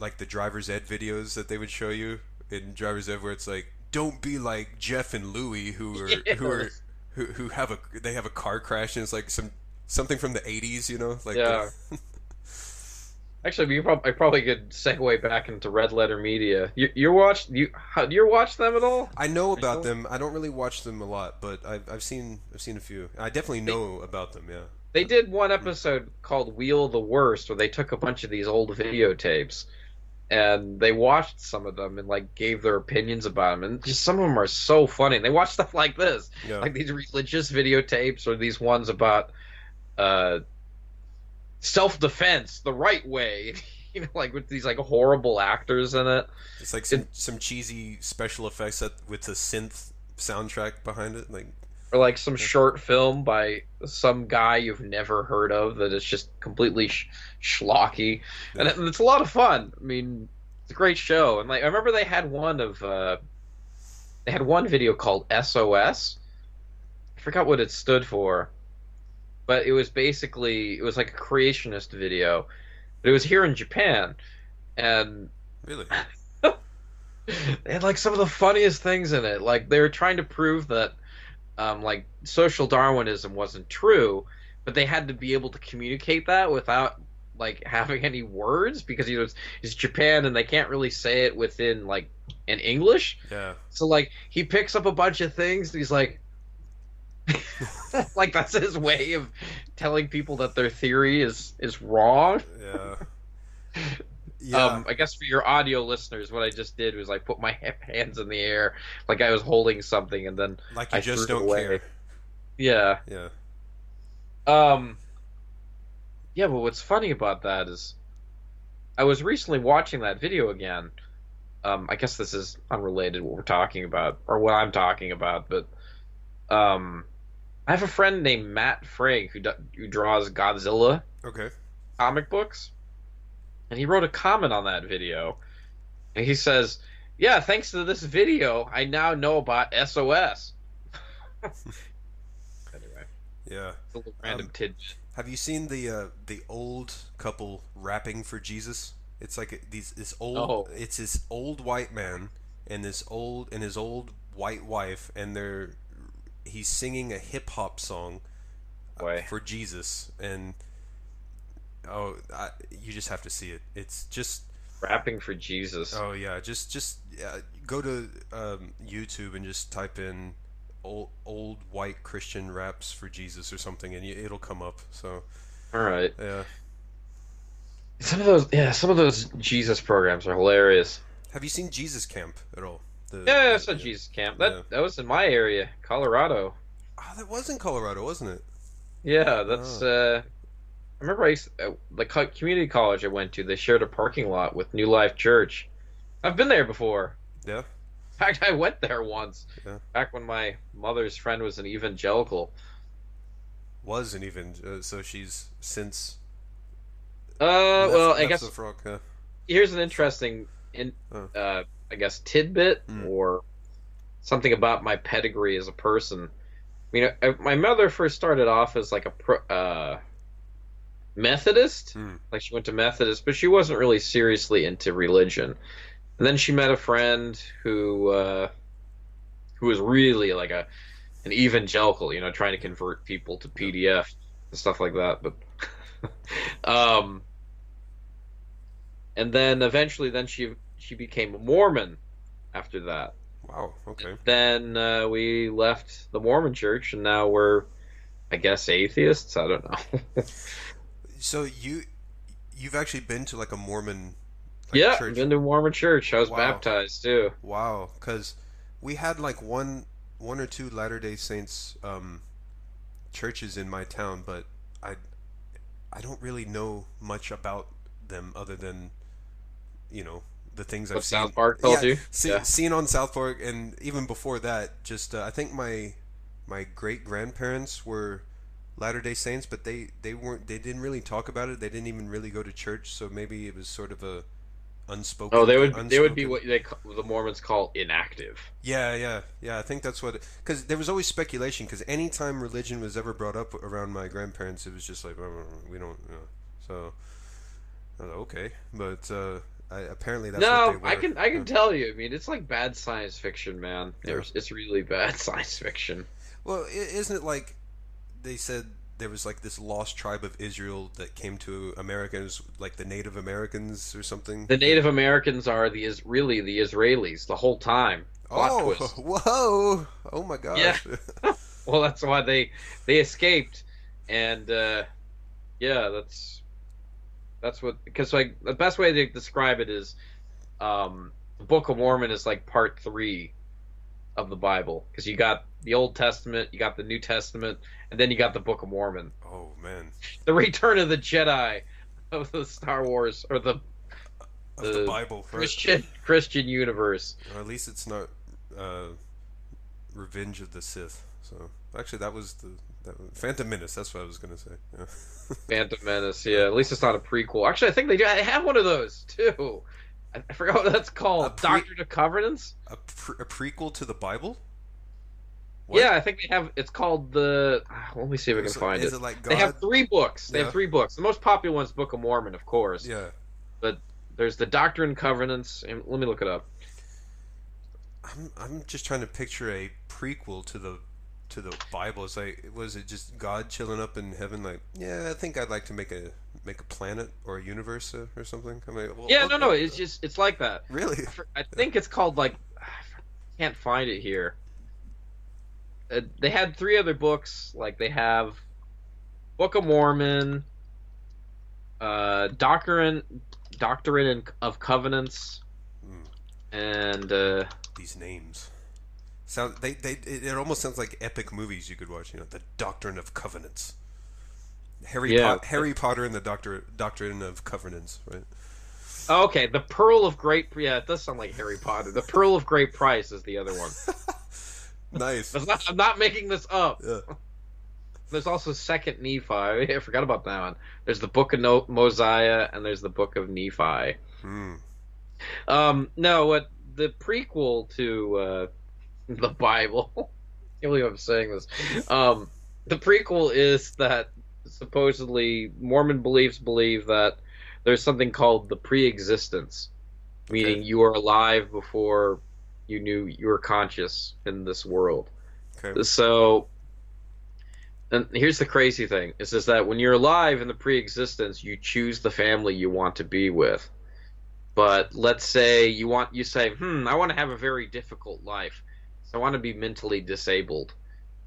like the driver's ed videos that they would show you in driver's ed, where it's like, "Don't be like Jeff and Louie, who are who are who, who have a they have a car crash and it's like some something from the '80s, you know? Like Yeah. Actually, you probably I probably could segue back into Red Letter Media. You you watched you how, do you watch them at all? I know about them. I don't really watch them a lot, but I've I've seen I've seen a few. I definitely know about them. Yeah. They did one episode called Wheel the Worst where they took a bunch of these old videotapes and they watched some of them and like gave their opinions about them and just some of them are so funny. And they watch stuff like this, Yeah. like these religious videotapes or these ones about uh self-defense the right way. You know, like with these like horrible actors in it. It's like some some cheesy special effects that with the synth soundtrack behind it. Like or like some short film by some guy you've never heard of that is just completely sh- schlocky, and, it, it's a lot of fun. I mean, it's a great show, and like I remember they had one of uh, they had one video called SOS. I forgot what it stood for, but it was basically it was like a creationist video, but it was here in Japan, and really. they had like some of the funniest things in it. Like they were trying to prove that um, like social Darwinism wasn't true, but they had to be able to communicate that without like having any words because you know it's, it's Japan and they can't really say it within like in English. Yeah. So like he picks up a bunch of things and he's like like that's his way of telling people that their theory is is wrong. Yeah. Yeah. Um, I guess for your audio listeners, what I just did was I put my hands in the air like I was holding something, and then like you I just don't away. care. yeah, Yeah. um, yeah. But what's funny about that is, I was recently watching that video again. Um, I guess this is unrelated what we're talking about or what I'm talking about, but um, I have a friend named Matt Frank who do- who draws Godzilla Okay. comic books, and he wrote a comment on that video, and he says, "Yeah, thanks to this video, I now know about SOS." anyway, Yeah. it's a little random Um, tidbit. Have you seen the uh, the old couple rapping for Jesus? It's like a, these this old Oh. it's this old white man and this old and his old white wife and they're he's singing a hip hop song uh, for Jesus and oh I, you just have to see it. It's just Rapping for Jesus. oh yeah, just just yeah, go to um, YouTube and just type in old old white Christian raps for Jesus or something and you, it'll come up. So All right. yeah. Some of those, yeah, some of those Jesus programs are hilarious. Have you seen Jesus Camp at all? The, Yeah, the- I saw Jesus Camp. That Yeah. that was in my area, Colorado. Oh, that was in Colorado, wasn't it? Yeah, that's. Uh, I remember I used, uh, the community college I went to. They shared a parking lot with New Life Church. I've been there before. Yeah. In fact, I went there once. Yeah. Back when my mother's friend was an evangelical. Wasn't even. Uh, so she's since. Uh, left- well, I guess frog. Yeah. here's an interesting, in, Oh. uh, I guess tidbit Mm. or something about my pedigree as a person. I mean, I, my mother first started off as like a pro, uh, Methodist, Mm. like she went to Methodist, but she wasn't really seriously into religion. And then she met a friend who uh, who was really like a an evangelical, you know, trying to convert people to PDF and stuff like that. But um, and then eventually, then she she became a Mormon after that. Wow. Okay. Then uh, we left the Mormon church, and now we're, I guess, atheists. I don't know. So you, you've actually been to like a Mormon. Like, yeah, Church. been to Mormon church. I was Wow. baptized too. Wow. Because we had like one, one or two Latter Day Saints um, churches in my town, but I, I don't really know much about them other than, you know, the things I've What seen. South Park told yeah, you? See, Yeah. Seen on South Park, and even before that, just uh, I think my my great grandparents were Latter Day Saints, but they they weren't. They didn't really talk about it. They didn't even really go to church. So maybe it was sort of a unspoken. Oh, they would they would be what they ca- the Mormons call inactive. Yeah, yeah, yeah. I think that's what. Because there was always speculation. Because anytime religion was ever brought up around my grandparents, it was just like, "Oh, we don't. You know. So, I was like, okay, but uh, I, apparently that's no, what they were. I can I can tell you. I mean, it's like bad science fiction, man. Yeah. It's really bad science fiction. Well, isn't it like they said there was like this lost tribe of Israel that came to America, it was like the Native Americans or something? The Native Americans are the is really the Israelis the whole time. Plot oh, twist. whoa! Oh my gosh! Yeah. Well, that's why they they escaped, and uh, yeah, that's that's what because like the best way to describe it is, um, the Book of Mormon is like part three of the Bible because you got the Old Testament, you got the New Testament, and then you got the Book of Mormon, oh man, the Return of the Jedi of the Star Wars or the of the The Bible, right? Christian Christian universe. Or at least it's not uh, Revenge of the Sith. So actually, that was the that was, Phantom Menace. That's what I was gonna say. Yeah. Phantom Menace, yeah. At least it's not a prequel. Actually, I think they do. I have one of those too. I I forgot what that's called. pre- Doctrine of Covenants. a, pre- a prequel to the Bible. What? Yeah, I think they have. It's called the. ah, Let me see if I can Is find is it. it like They have three books. They Yeah. have three books. The most popular one's Book of Mormon, of course. Yeah. But there's the Doctrine and Covenants. And let me look it up. I'm I'm just trying to picture a prequel to the to the Bible. It's like was it just God chilling up in heaven? Like, yeah, I think I'd like to make a make a planet or a universe uh, or something. I mean, well, yeah, what- no, no. It's just it's like that. really. I I think it's called like. I can't find it here. Uh, they had three other books. Like they have Book of Mormon, uh, Doctrine, Doctrine of Covenants, Mm. and uh, These names sound they they it, it almost sounds like epic movies you could watch. You know, the Doctrine of Covenants. Harry Yeah. Pot- Harry Potter and the Doctor Doctrine of Covenants, right? oh, okay, the Pearl of Great. Yeah, it does sound like Harry Potter. The Pearl of Great Price is the other one. Nice. Not, I'm not making this up. Yeah. There's also Second Nephi. I forgot about that one. There's the Book of no- Mosiah and there's the Book of Nephi. Hmm. Um, no, what the prequel to uh, the Bible? I can't believe I'm saying this. Um, the prequel is that supposedly Mormon beliefs believe that there's something called the pre-existence, meaning Okay. you are alive before you knew you were conscious in this world. Okay. So, and here's the crazy thing: is is that when you're alive in the pre-existence, you choose the family you want to be with. But let's say you want you say, "Hmm, I want to have a very difficult life, so I want to be mentally disabled."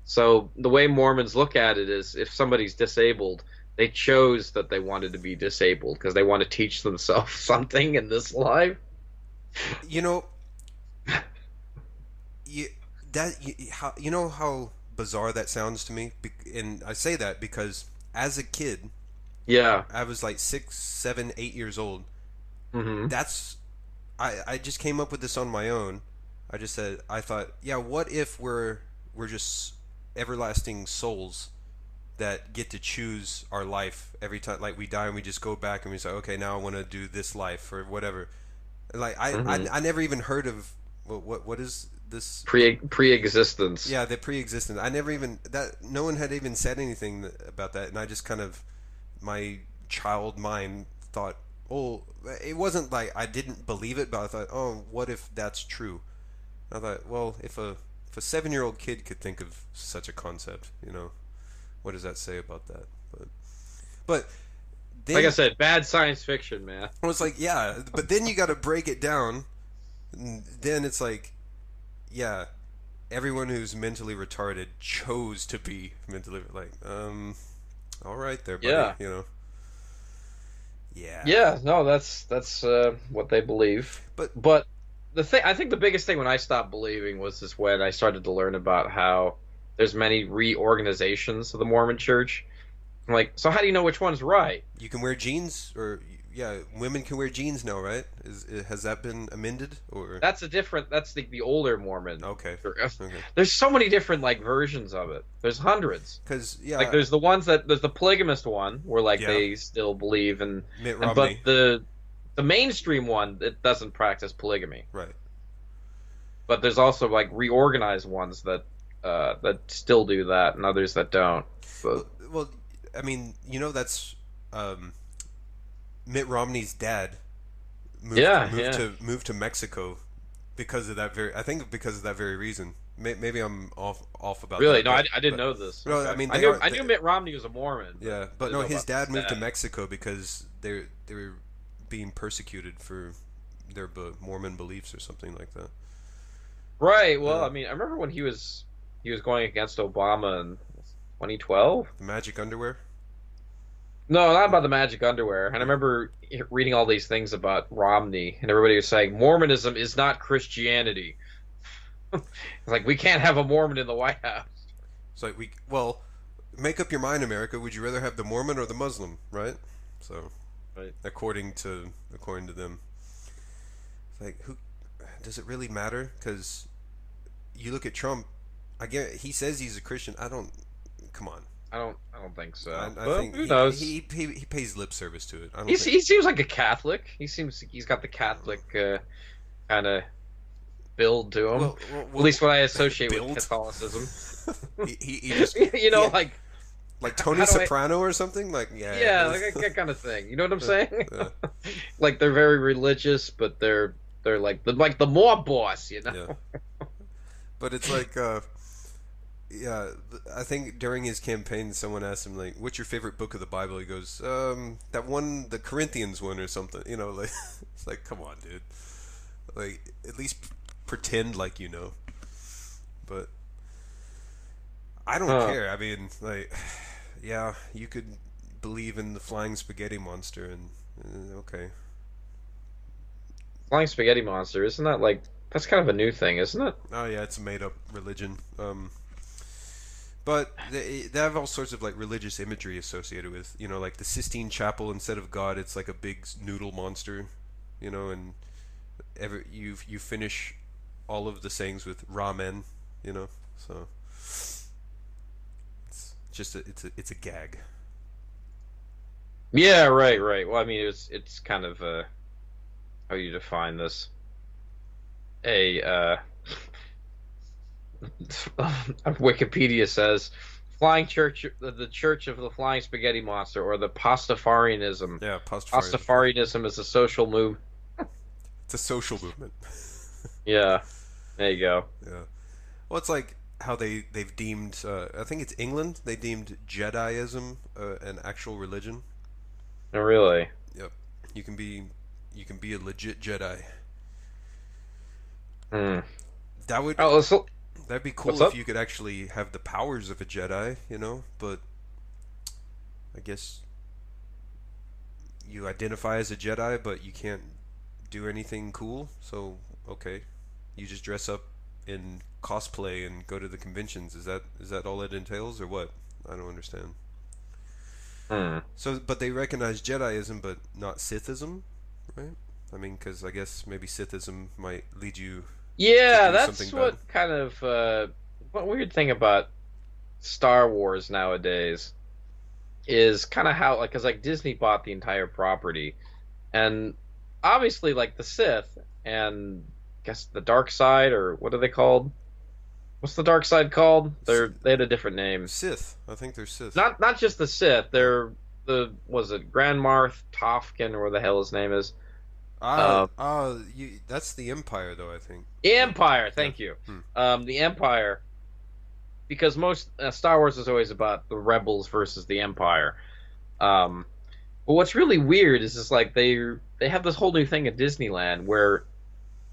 So the way Mormons look at it is, if somebody's disabled, they chose that they wanted to be disabled because they want to teach themselves something in this life. You know, you that you, how you know how bizarre that sounds to me, Be- and I say that because as a kid, Yeah. I was like six, seven, eight years old. hmm That's I I just came up with this on my own. I just said I thought, yeah, what if we're we're just everlasting souls that get to choose our life every time like we die and we just go back and we say, okay, now I want to do this life or whatever. Like I Mhm. I, I never even heard of what what, what is this Pre pre-existence. yeah, the pre-existence. I never even that. No one had even said anything about that, and I just kind of my child mind thought, oh, it wasn't like I didn't believe it, but I thought, oh, what if that's true? I thought, well, if a if a seven-year-old kid could think of such a concept, you know, what does that say about that? But but then, Like I said, bad science fiction, man. I was like, yeah, but then you got to break it down. and Then it's like, yeah, everyone who's mentally retarded chose to be mentally like, um, all right, there, buddy. Yeah. You know. Yeah. Yeah, no, that's that's uh, what they believe. But- but the thing, I think the biggest thing when I stopped believing was this when I started to learn about how there's many reorganizations of the Mormon Church. I'm like, so how do you know which one's right? You can wear jeans, or yeah, women can wear jeans now, right? Is has that been amended or? That's a different. That's the the older Mormon. Okay. okay. There's so many different like versions of it. There's hundreds. Because yeah, Like there's the ones that there's the polygamist one where like Yeah. they still believe in Mitt And- Romney. But the the mainstream one that doesn't practice polygamy. Right. But there's also like reorganized ones that uh, that still do that, and others that don't. Well, well, I mean, you know, that's um, Mitt Romney's dad. Moved, Yeah, moved yeah. to moved to Mexico because of that very. I think because of that very reason. Maybe I'm off off about Really? that, No, I, but- I didn't but- know this. No, I mean, I knew are- I they- knew Mitt Romney was a Mormon. Yeah, but I no, his dad moved to. Mexico because they they were being persecuted for their Mormon beliefs or something like that. Right. Well, Yeah. I mean, I remember when he was he was going against Obama in 2012. The magic underwear. No, not about the magic underwear. And I remember reading all these things about Romney, and everybody was saying Mormonism is not Christianity. it's like we can't have a Mormon in the White House. It's like we well, make up your mind, America. Would you rather have the Mormon or the Muslim? Right. So, Right. according to according to them, it's like who does it really matter? Because you look at Trump. I get he says he's a Christian. I don't. Come on. I don't. I don't think so. I, I Well, think who he, knows? He, he he pays lip service to it. I don't think, he seems like a Catholic. He seems he's got the Catholic uh, kind of build to him. well, well, At least what I associate build? with Catholicism. he, he, he just you know, yeah. like like Tony how do I- Soprano or something. Like yeah, yeah, like that, that kind of thing. You know what I'm saying? Yeah. like they're very religious, but they're they're like the like the mob boss. You know? Yeah. But it's like, uh, yeah, I think during his campaign, someone asked him like, "What's your favorite book of the Bible?" He goes, um, "That one, the Corinthians one, or something." You know, like it's like, come on, dude. Like, at least pretend like you know. But I don't Huh. care. I mean, like, yeah, you could believe in the flying spaghetti monster, and uh, okay, Flying spaghetti monster, isn't that like that's kind of a new thing, isn't it? Oh yeah, it's a made up religion. Um, but they, they have all sorts of like religious imagery associated with, you know, like the Sistine Chapel. Instead of God, it's like a big noodle monster, you know, and every you you finish all of the sayings with ramen, you know. So it's just a, it's a it's a gag. Yeah, right, right. Well, I mean, it's it's kind of uh, how you define this. A uh, Wikipedia says flying church, the, Church of the Flying Spaghetti Monster, or the Pastafarianism. Yeah, Pastafarianism. Pastafarianism is a social move. It's a social movement. Yeah, there you go. Yeah. Well, it's like how they they've deemed. Uh, I think it's England. They deemed Jediism uh, an actual religion. Oh, really? Yep you can be you can be a legit Jedi. Hmm. That would Oh, look- that'd be cool what's if up? you could actually have the powers of a Jedi. You know, but I guess you identify as a Jedi, but you can't do anything cool. So okay, you just dress up in cosplay and go to the conventions. Is that is that all it entails, or what? I don't understand. hmm. So, but they recognize Jediism, but not Sithism, right? I mean, because I guess maybe Sithism might lead you. Yeah, that's what kind of uh, what weird thing about Star Wars nowadays is kind of how like because like Disney bought the entire property, and obviously like the Sith and I guess the dark side or what are they called? What's the dark side called? They're they had a different name. Sith, I think they're Sith. Not not just the Sith. They're the was it Grand Moff Tarkin or what the hell his name is? Ah, uh, ah, you, that's the Empire, though. I think. Empire. Thank you. Hmm. Um, the Empire, because most uh, Star Wars is always about the rebels versus the Empire. Um, but what's really weird is just like they they have this whole new thing at Disneyland where,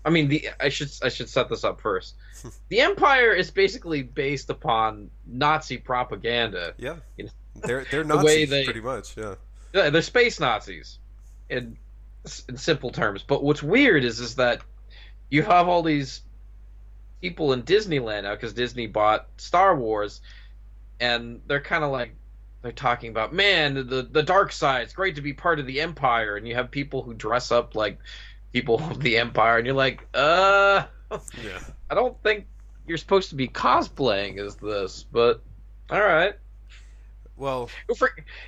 I mean, the I should I should set this up first. the Empire is basically based upon Nazi propaganda. Yeah, You know, they're they're the Nazis way they- pretty much. Yeah, Yeah, they're space Nazis, in in simple terms. But what's weird is is that you have all these people in Disneyland now because Disney bought Star Wars, and they're kind of like they're talking about man the the dark side. It's great to be part of the Empire, and you have people who dress up like people of the Empire, and you're like, uh, yeah. I don't think you're supposed to be cosplaying as this, but all right. Well,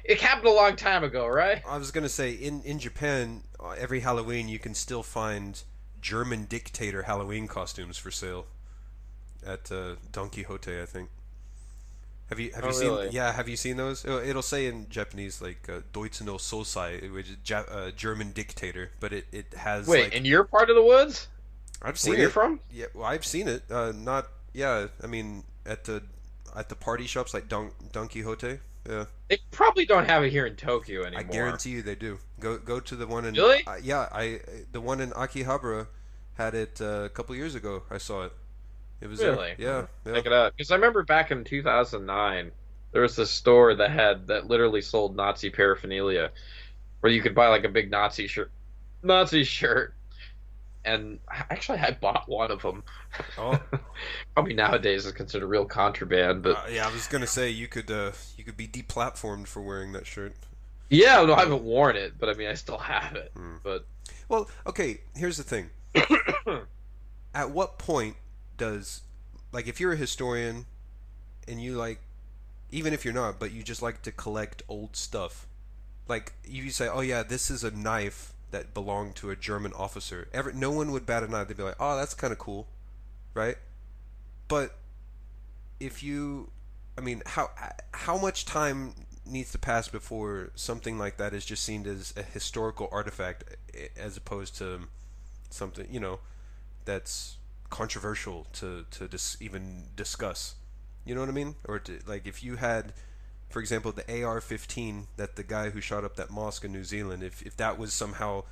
it happened a long time ago, right? I was gonna say in in Japan, uh, every Halloween you can still find German dictator Halloween costumes for sale at uh, Don Quixote, I think. Have you have Oh, you seen? really? Yeah, have you seen those? It'll, it'll say in Japanese like uh, Deutsche no Sosai, which is ja- uh, German dictator, but it, it has Wait, like and you're part of the woods? I've seen Where it. you're from? Yeah, well, I've seen it. Uh, not yeah. I mean, at the at the party shops like Don Don Quixote. Yeah, They probably don't have it here in Tokyo anymore. I guarantee you they do. Go go to the one in Really? uh, yeah. I the one in Akihabara had it uh, a couple years ago. I saw it. It was there. Really? Yeah. yeah. Check it out. Because I remember back in 2009, there was this store that had that literally sold Nazi paraphernalia, where you could buy like a big Nazi shirt, Nazi shirt, and actually I bought one of them. Oh, Probably nowadays is considered real contraband, but uh, yeah. I was gonna say you could uh, you could be deplatformed for wearing that shirt. yeah, no, I haven't worn it, but I mean I still have it. Hmm. But Well, okay. Here's the thing. At what point does like if you're a historian and you like even if you're not, but you just like to collect old stuff. Like you say, "Oh yeah, this is a knife that belonged to a German officer." Ever no one would bat an eye. They'd be like, "Oh, that's kind of cool." Right? But if you I mean, how how much time needs to pass before something like that is just seen as a historical artifact as opposed to something, you know, that's controversial to to dis- even discuss. You know what I mean? Or to, like if you had, for example, the AR-15 that the guy who shot up that mosque in New Zealand, if if that was somehow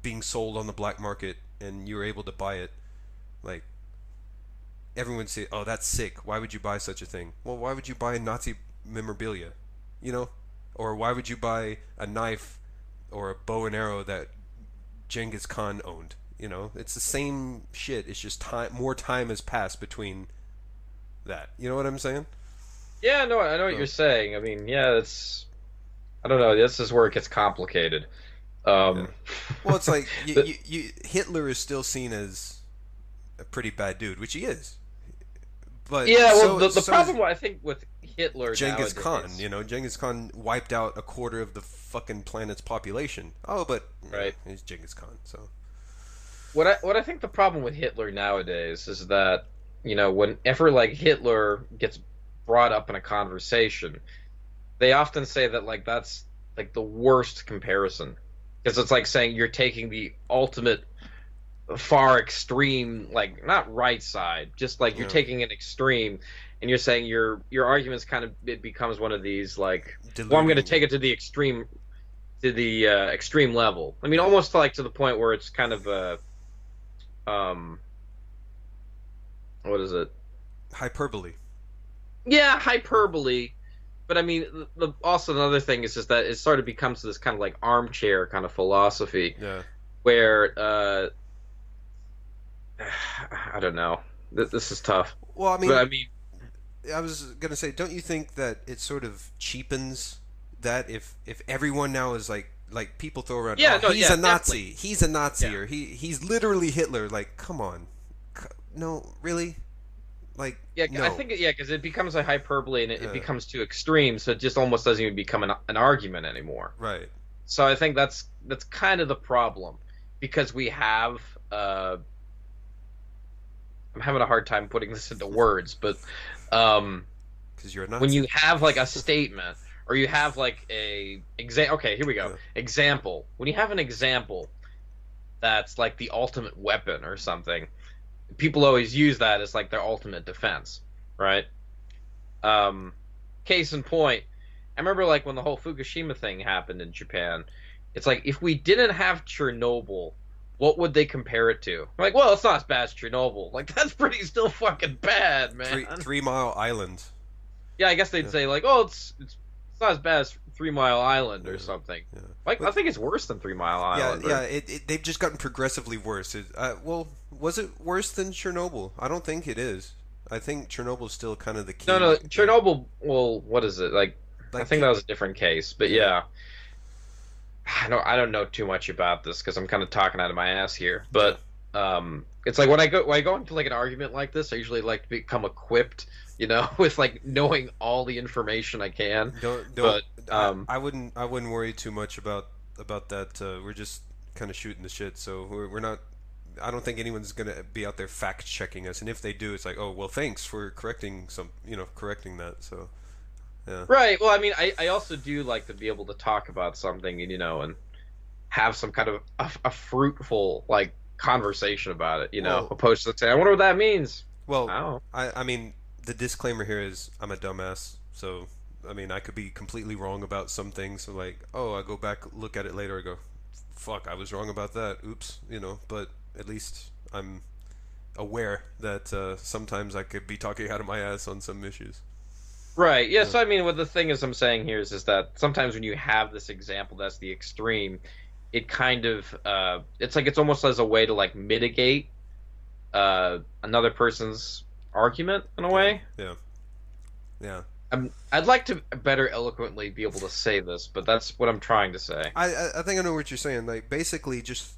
being sold on the black market and you were able to buy it, like everyone would say, "Oh, that's sick. Why would you buy such a thing?" Well, why would you buy Nazi memorabilia? You know, or why would you buy a knife or a bow and arrow that Genghis Khan owned? You know, it's the same shit. It's just time. More time has passed between that. You know what I'm saying? Yeah, no, I know what So- you're saying. I mean, yeah, it's I don't know. This is where it gets complicated. Um, Well, it's like you, you, you, Hitler is still seen as a pretty bad dude, which he is. But yeah, well, so- the, the so problem I think with Hitler, Genghis Khan, you know, Genghis Khan wiped out a quarter of the fucking planet's population. Oh, but Right. he's Genghis Khan, so What I what I think the problem with Hitler nowadays is that you know whenever like Hitler gets brought up in a conversation, they often say that like that's like the worst comparison because it's like saying you're taking the ultimate far extreme like not right side just like you're Yeah. taking an extreme and you're saying your your arguments kind of it becomes one of these like well i'm going to take it to the extreme to the uh, extreme level i mean almost like to the point where it's kind of a um what is it hyperbole. Yeah hyperbole. But i mean the, the, also another thing is just that it sort of becomes this kind of like armchair kind of philosophy Yeah, where uh i don't know. Th- this is tough. Well, I mean, but i mean I was gonna say, don't you think that it sort of cheapens that if if everyone now is like like people throw around, Yeah, oh, no, he's yeah, a Nazi, he's a Nazi, or he he's literally Hitler. Like, come on, no, really, like, Yeah, no. I think yeah, because it becomes a hyperbole and it, it becomes too extreme, so it just almost doesn't even become an, an argument anymore. right, So I think that's that's kind of the problem because we have. Uh, I'm having a hard time putting this into words, but um, because you're not when you have like a statement or you have like a exa- okay here we go example when you have an example that's like the ultimate weapon or something people always use that as like their ultimate defense right um case in point i remember like when the whole fukushima thing happened in japan it's like if we didn't have chernobyl what would they compare it to? I'm like, well, it's not as bad as Chernobyl. Like, that's pretty still fucking bad, man. Three Three Mile Island. Yeah, I guess they'd Yeah. say like, oh, it's it's it's not as bad as Three Mile Island or Yeah, something. yeah. Like, But- I think it's worse than Three Mile Yeah, Island. or- yeah. It, it, they've just gotten progressively worse. It, uh, well, was it worse than Chernobyl? I don't think it is. I think Chernobyl's still kind of the key. No, no, Chernobyl. Well, what is it like? I think that was a different case, but yeah. I don't. I don't know too much about this because I'm kind of talking out of my ass here. But um, it's like when I go when I go into like an argument like this, I usually like to become equipped, you know, with like knowing all the information I can. Don't don't. um, I, I, wouldn't I wouldn't worry too much about about that. Uh, we're just kind of shooting the shit, so we're we're not. I don't think anyone's gonna be out there fact checking us, and if they do, it's like, oh well, thanks for correcting some, you know, correcting that. So, yeah. Right. Well, I mean, I I also do like to be able to talk about something, and you know, and have some kind of a, a fruitful like conversation about it, you know, well, opposed to saying, I wonder what that means. Well, I, I, I mean, the disclaimer here is I'm a dumbass, so I mean, I could be completely wrong about some things. So like, oh, I go back, look at it later, I go, fuck, I was wrong about that. Oops, you know. But at least I'm aware that uh, sometimes I could be talking out of my ass on some issues. Right. Yeah, yeah. So I mean, what the thing is, I'm saying here is, is that sometimes when you have this example that's the extreme, it kind of uh, it's like it's almost as a way to like mitigate uh, another person's argument in a way. Yeah. Yeah. I'm, I'd like to better eloquently be able to say this, but that's what I'm trying to say. I I think I know what you're saying. Like basically, just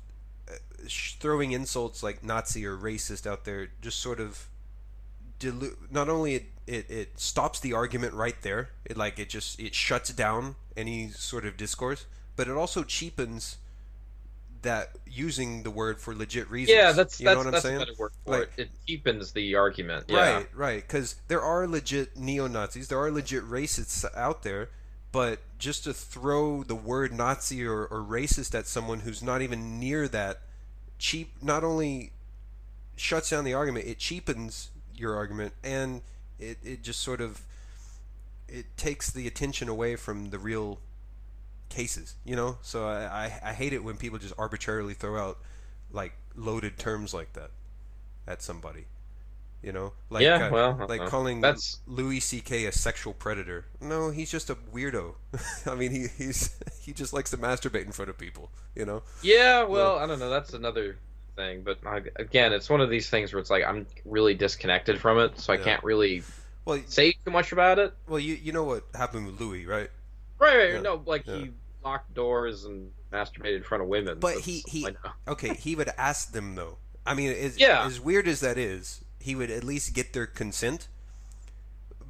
uh, throwing insults like Nazi or racist out there just sort of dilute. Not only it, it it stops the argument right there. It like it just it shuts down any sort of discourse, but it also cheapens that using the word for legit reasons. Yeah, that's you know that's, what I'm saying. A better word for like, it. It cheapens the argument. Yeah. Right, right. Because there are legit neo Nazis, there are legit racists out there, but just to throw the word Nazi or, or racist at someone who's not even near that, cheap not only shuts down the argument, it cheapens your argument, and it, it just sort of it takes the attention away from the real cases, you know. So I, I, I hate it when people just arbitrarily throw out like loaded terms like that at somebody. You know, like yeah, uh, well, like calling that's... Louis C.K. a sexual predator. No, he's just a weirdo. I mean, he he's he just likes to masturbate in front of people. You know. Yeah, well, I don't know. That's another thing, but I, again, it's one of these things where it's like I'm really disconnected from it, so I yeah. can't really well say too much about it. Well, you you know what happened with Louis, right? Right, right. Yeah. No, like yeah. he locked doors and masturbated in front of women. But he he okay. He would ask them though. I mean, as, yeah. as weird as that is, he would at least get their consent.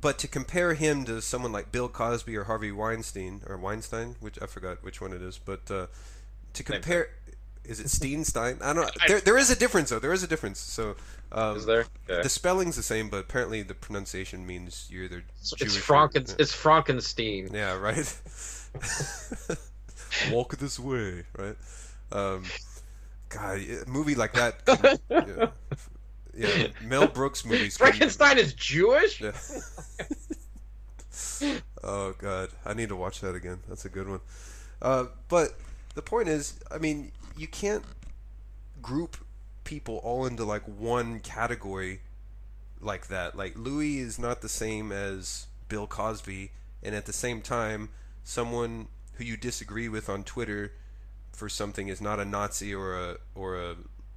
But to compare him to someone like Bill Cosby or Harvey Weinstein or Weinstein, which I forgot which one it is, but uh, to compare, is it Steinstein? I don't. There, there is a difference though. There is a difference. So um, is there? Okay. The spelling's the same, but apparently the pronunciation means you're either Jewish. It's Franken. Or, It's Frankenstein. Yeah. Right. Walk this way. Right. Um, God, a movie like that. Could, yeah. yeah. Mel Brooks movies. Frankenstein is Jewish. Yeah. oh God, I need to watch that again. That's a good one. Uh, but the point is, I mean, you can't group people all into like one category like that. Like Louis is not the same as Bill Cosby, and at the same time, someone who you disagree with on Twitter for something is not a Nazi or a or a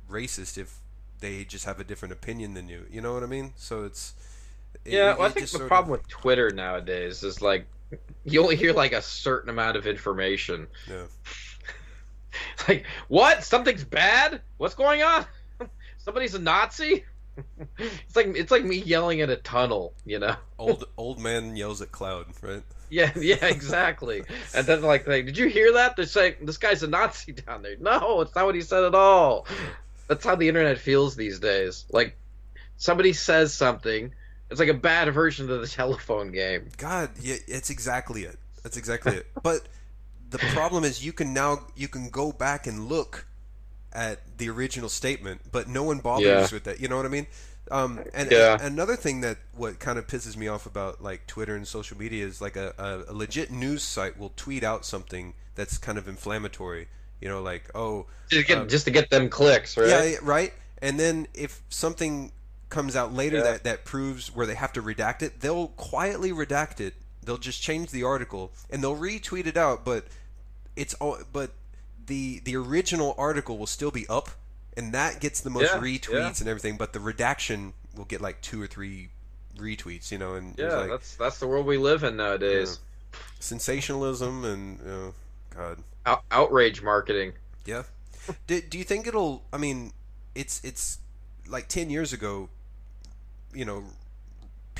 racist if they just have a different opinion than you. You know what I mean? So it's yeah. It, I think the problem of... with Twitter nowadays is like you only hear like a certain amount of information. Yeah. like what? Something's bad? What's going on? Somebody's a Nazi? it's like it's like me yelling at a tunnel, you know. Old old man yells at cloud, right? Yeah, yeah, exactly. and then like, like, did you hear that? They're saying this guy's a Nazi down there. No, it's not what he said at all. That's how the internet feels these days. Like somebody says something, it's like a bad version of the telephone game. God, yeah, it's exactly it. That's exactly it. But the problem is you can now you can go back and look at the original statement, but no one bothers yeah. with that. You know what I mean? Um, and, yeah. and, another thing that what kind of pisses me off about like Twitter and social media is like a, a, a, legit news site will tweet out something that's kind of inflammatory. You know, like oh, just, get, um, just to get them clicks, right? Yeah, right. And then if something comes out later yeah. that that proves where they have to redact it, they'll quietly redact it. They'll just change the article and they'll retweet it out, but it's all but the the original article will still be up, and that gets the most yeah, retweets yeah. and everything. But the redaction will get like two or three retweets, you know. And yeah, like, that's that's the world we live in nowadays. sensationalism and you know, God, Out- outrage marketing. Yeah. do, do you think it'll? I mean, it's it's like ten years ago, you know,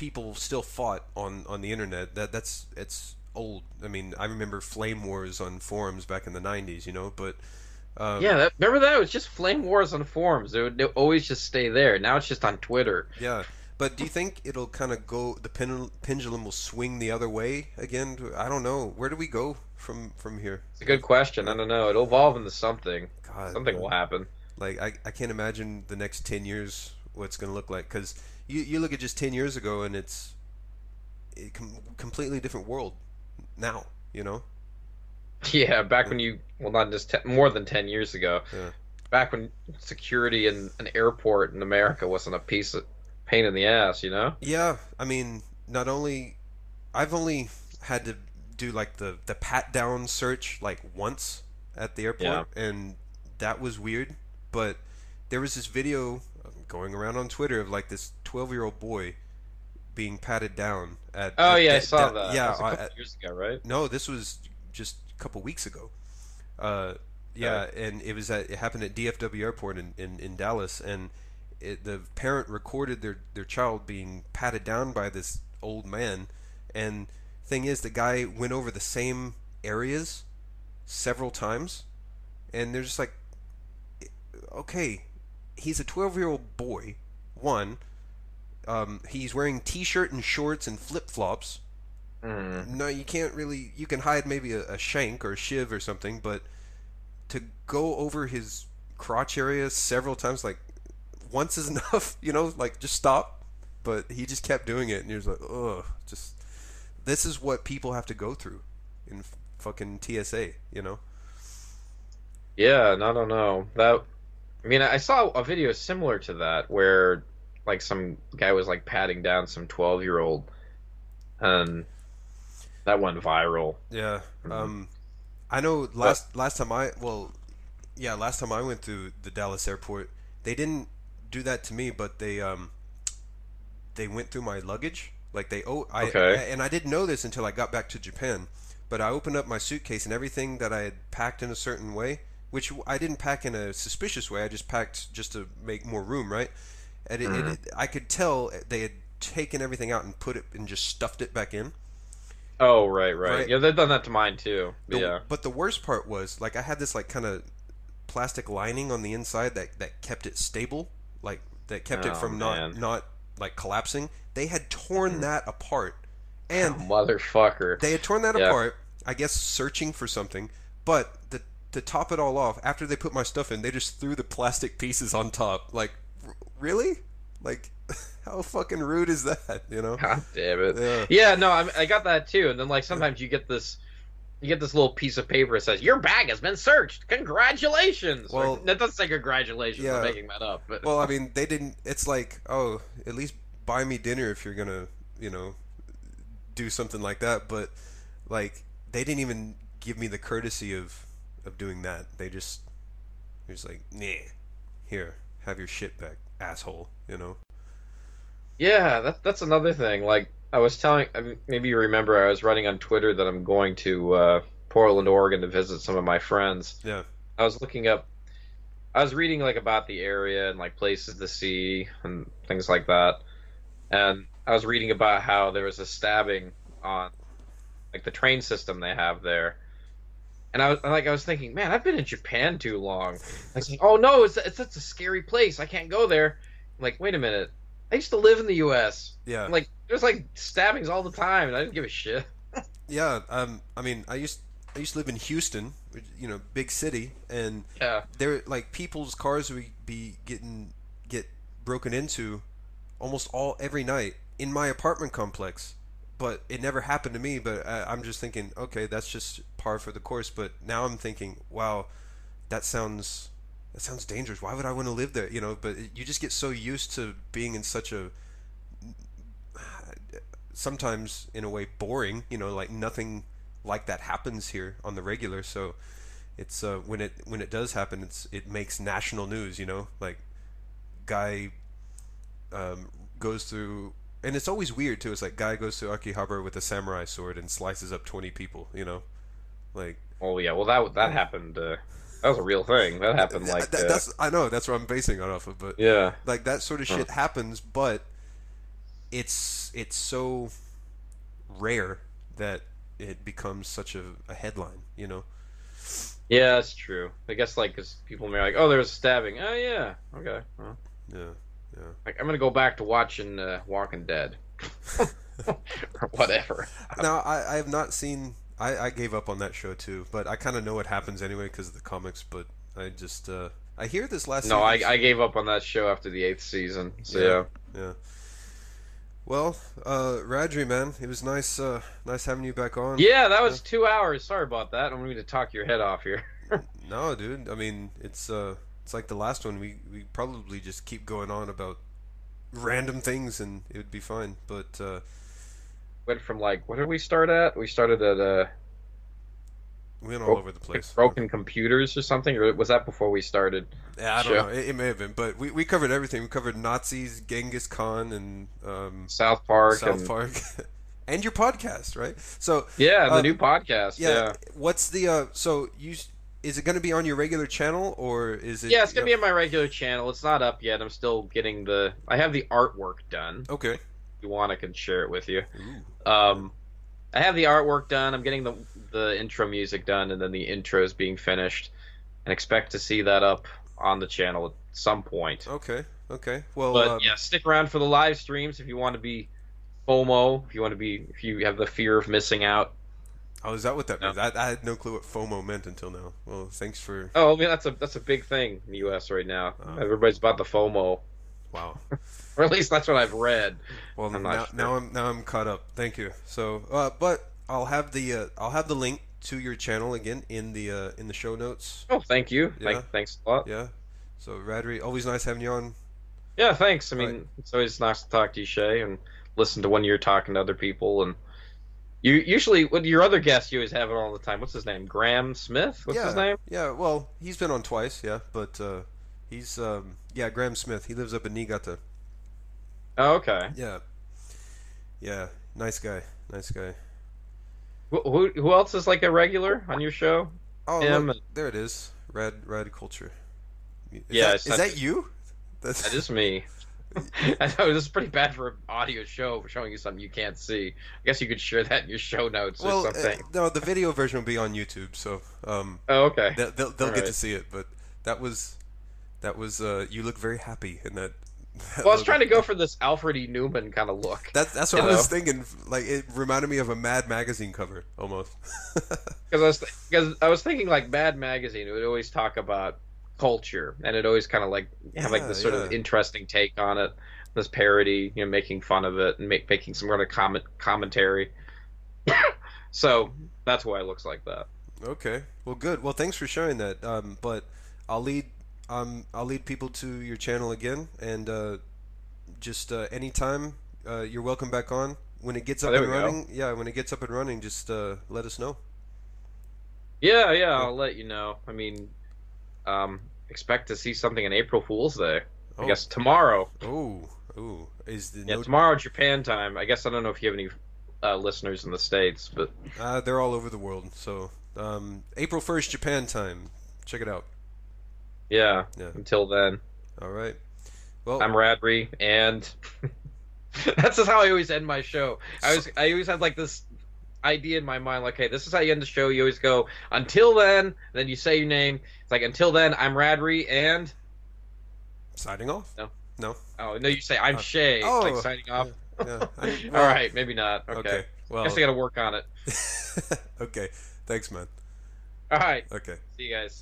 people still fought on on the internet. That that's it's old. I mean, I remember flame wars on forums back in the '90s. You know, but um, yeah, that, remember that? It was just flame wars on forums. It would, they would always just stay there. Now it's just on Twitter. Yeah. But do you think it'll kind of go? The pen, pendulum will swing the other way again? I don't know. Where do we go from from here? It's a good question. I don't know. It'll evolve into something. God, something will happen. Like I, I can't imagine the next ten years what's going to look like because you you look at just ten years ago and it's a com- completely different world now. You know. Yeah, back when you well, not just ten, more than ten years ago. Yeah. Back when security in an airport in America wasn't a piece of pain in the ass, you know? Yeah, I mean, not only I've only had to do like the the pat down search like once at the airport, Yeah. and that was weird. But there was this video um, going around on Twitter of like this twelve year old boy being patted down at. Oh at yeah, I saw da- that. Yeah, that was a I- couple years ago, right? no, this was just a couple weeks ago. Uh, yeah, and it was at it happened at DFW Airport in, in, in Dallas, and it, the parent recorded their their child being patted down by this old man, and thing is, the guy went over the same areas several times, and they're just like, okay, he's a twelve year old boy. One, um, he's wearing t-shirt and shorts and flip flops. Mm. No, you can't really. You can hide maybe a, a shank or a shiv or something, but to go over his crotch area several times, like once is enough. You know, like just stop. But he just kept doing it, and he was like, "Ugh, just this is what people have to go through in f- fucking TSA." You know? Yeah, and I don't know that. I mean, I saw a video similar to that where, like, some guy was like patting down some twelve-year-old, and that went viral. Yeah. Mhm. Um, I know last last time I well, yeah, last time I went through the Dallas airport, they didn't do that to me, but they um, they went through my luggage. Like they oh I Okay. and I didn't know this until I got back to Japan. But I opened up my suitcase and everything that I had packed in a certain way, which I didn't pack in a suspicious way. I just packed just to make more room, right? And it, Mhm. it, I could tell they had taken everything out and put it and just stuffed it back in. Oh, right, right. Right. Yeah, they've done that to mine too. The- yeah. But the worst part was like I had this like kind of plastic lining on the inside that that kept it stable, like that kept it Oh, from man. not not like collapsing. They had torn Mhm. that apart, and Motherfucker. they had torn that Yeah. apart. I guess searching for something, but the to top it all off, after they put my stuff in, they just threw the plastic pieces on top. Like, really? Like, how fucking rude is that? You know? God damn it. Yeah. Yeah, no, I, I got that too. And then like sometimes you get this, you get this little piece of paper that says your bag has been searched. Congratulations. Or- Well- that doesn't say congratulations. Yeah. I'm making that up. But Well, I mean, they didn't. It's like, oh, at least buy me dinner if you're gonna, you know, do something like that. But like, they didn't even give me the courtesy of of doing that. They just, they're just like, nah, here, have your shit back, asshole. You know? yeah, that, that's another thing. Like I was telling, I mean, maybe you remember, I was writing on Twitter that I'm going to uh, Portland, Oregon, to visit some of my friends. Yeah. I was looking up. I was reading like about the area and like places to see and things like that. And I was reading about how there was a stabbing on like the train system they have there. And I was like, I was thinking, man, I've been in Japan too long. I was like, oh no, it's it's such a scary place. I can't go there. I'm like, wait a minute. I used to live in the U.S. Yeah. I'm like, there's like stabbings all the time, and I didn't give a shit. Yeah. Um. I mean, I used I used to live in Houston, you know, big city, and Yeah, there like people's cars would be getting get broken into almost all every night in my apartment complex but it never happened to me but I, i'm just thinking okay that's just par for the course but now i'm thinking wow that sounds that sounds dangerous. Why would i want to live there? You know but you just get so used to being in such a sometimes in a way boring you know like nothing like that happens here on the regular. So it's uh, when it when it does happen it's it makes national news you know like guy um, goes through and it's always weird too. It's like guy goes to Akihabara with a samurai sword and slices up 20 people you know like Oh yeah, well that that happened. Uh, That was a real thing. That happened like that- uh, that's I know that's what I'm basing it off of, but yeah. like that sort of Huh. shit happens, but it's it's so rare that it becomes such a, a headline, you know. Yeah, that's true. I guess like because people may be like, oh, there was a stabbing. Oh yeah, okay. Well, Yeah, yeah. like I'm gonna go back to watching uh, Walking Dead or whatever. Now I, I have not seen. I, I gave up on that show too, but I kind of know what happens anyway because of the comics. But I just uh, I hear this last. No, I, I gave up on that show after the eighth season. So Yeah. yeah. Yeah. Well, uh, Radri, man, it was nice, uh, nice having you back on. Yeah, that was two hours. Sorry about that. I'm going to talk your head off here. No, dude. I mean, it's uh, it's like the last one. We we probably just keep going on about random things, and it would be fine. But uh, Went from like, what did we start at? We started at uh, we went all over the place. broken computers or something, or was that before we started? Yeah, I don't show. know. It, it may have been, but we, we covered everything. We covered Nazis, Genghis Khan, and um, South Park. South and, Park, and your podcast, right? So Yeah, the Uh, new podcast. yeah, Yeah. what's the uh? So you is it going to be on your regular channel or is it? Yeah, it's gonna be on my regular channel. It's not up yet. I'm still getting the. I have the artwork done. okay. If you want, I can share it with you. Ooh. Um, I have the artwork done. I'm getting the the intro music done, and then the intro is being finished, and expect to see that up on the channel at some point. Okay. Okay. Well, But um, yeah, stick around for the live streams if you want to be FOMO. If you want to be, if you have the fear of missing out. oh, is that what that No. means? I, I had no clue what FOMO meant until now. Well, thanks for. Oh, I mean that's a that's a big thing in the U.S. right now. Oh. Everybody's about the FOMO, Wow. or at least that's what I've read. Well, I'm now, sure. now I'm now I'm caught up. Thank you. So, uh, but I'll have the uh, I'll have the link to your channel again in the uh, in the show notes. Oh, thank you. Yeah. Thank, thanks a lot. Yeah. So, Radri, always nice having you on. Yeah, thanks. I mean, Right. it's always nice to talk to you, Shay, and listen to when you're talking to other people. And you usually, with your other guests, you always have it all the time. What's his name? Graham Smith. What's yeah. his name? Yeah. Well, he's been on twice. Yeah, but uh, he's um, yeah Graham Smith. He lives up in Niigata. Oh, okay. Yeah. Yeah. Nice guy. Nice guy. Who, who who else is like a regular on your show? Oh, look, there it is. Rad Rad Culture. Is Yeah, That, is not- that you? That's, That is me. I know this is pretty bad for an audio show for showing you something you can't see. I guess you could share that in your show notes well, or uh, something. no, the video version will be on YouTube, so um, oh, okay. they'll they'll, they'll get Alright. to see it. But that was that was uh, you look very happy in that. that Well, I was logo. trying to go for this Alfred E. Neuman kind of look. That, that's what I was thinking. Like it reminded me of a Mad magazine cover almost. Because I was because I was thinking like Mad Magazine it would always talk about culture and it always kind of like have like this sort of interesting take on it, this parody, you know, making fun of it and make, making some kind of comment commentary. so that's why it looks like that. okay, well, good. Well, thanks for sharing that. Um, but I'll lead um, I'll lead people to your channel again, and uh, just uh, anytime uh, you're welcome back on. When it gets Oh, up there and we go. running, yeah, when it gets up and running, just uh, let us know. Yeah, yeah, I'll let you know. I mean, um, expect to see something in April Fool's Day. I Oh. guess tomorrow. Oh, oh, is the Yeah, no- tomorrow Japan time. I guess I don't know if you have any uh, listeners in the states, but Uh, they're all over the world. So um, April first, Japan time. Check it out. Yeah. Yeah. Until then. All right. Well, I'm Radry, and that's just how I always end my show. I was I always had like this idea in my mind, like, hey, this is how you end the show. You always go until then, then you say your name. It's like until then, I'm Radry, and signing off. No. No. oh no, you say I'm Uh, Shay. oh, like signing off. Yeah. I- well, right, maybe not. Okay. Okay. Well. Guess I got to work on it. okay. Thanks, man. All right, Okay. see you guys.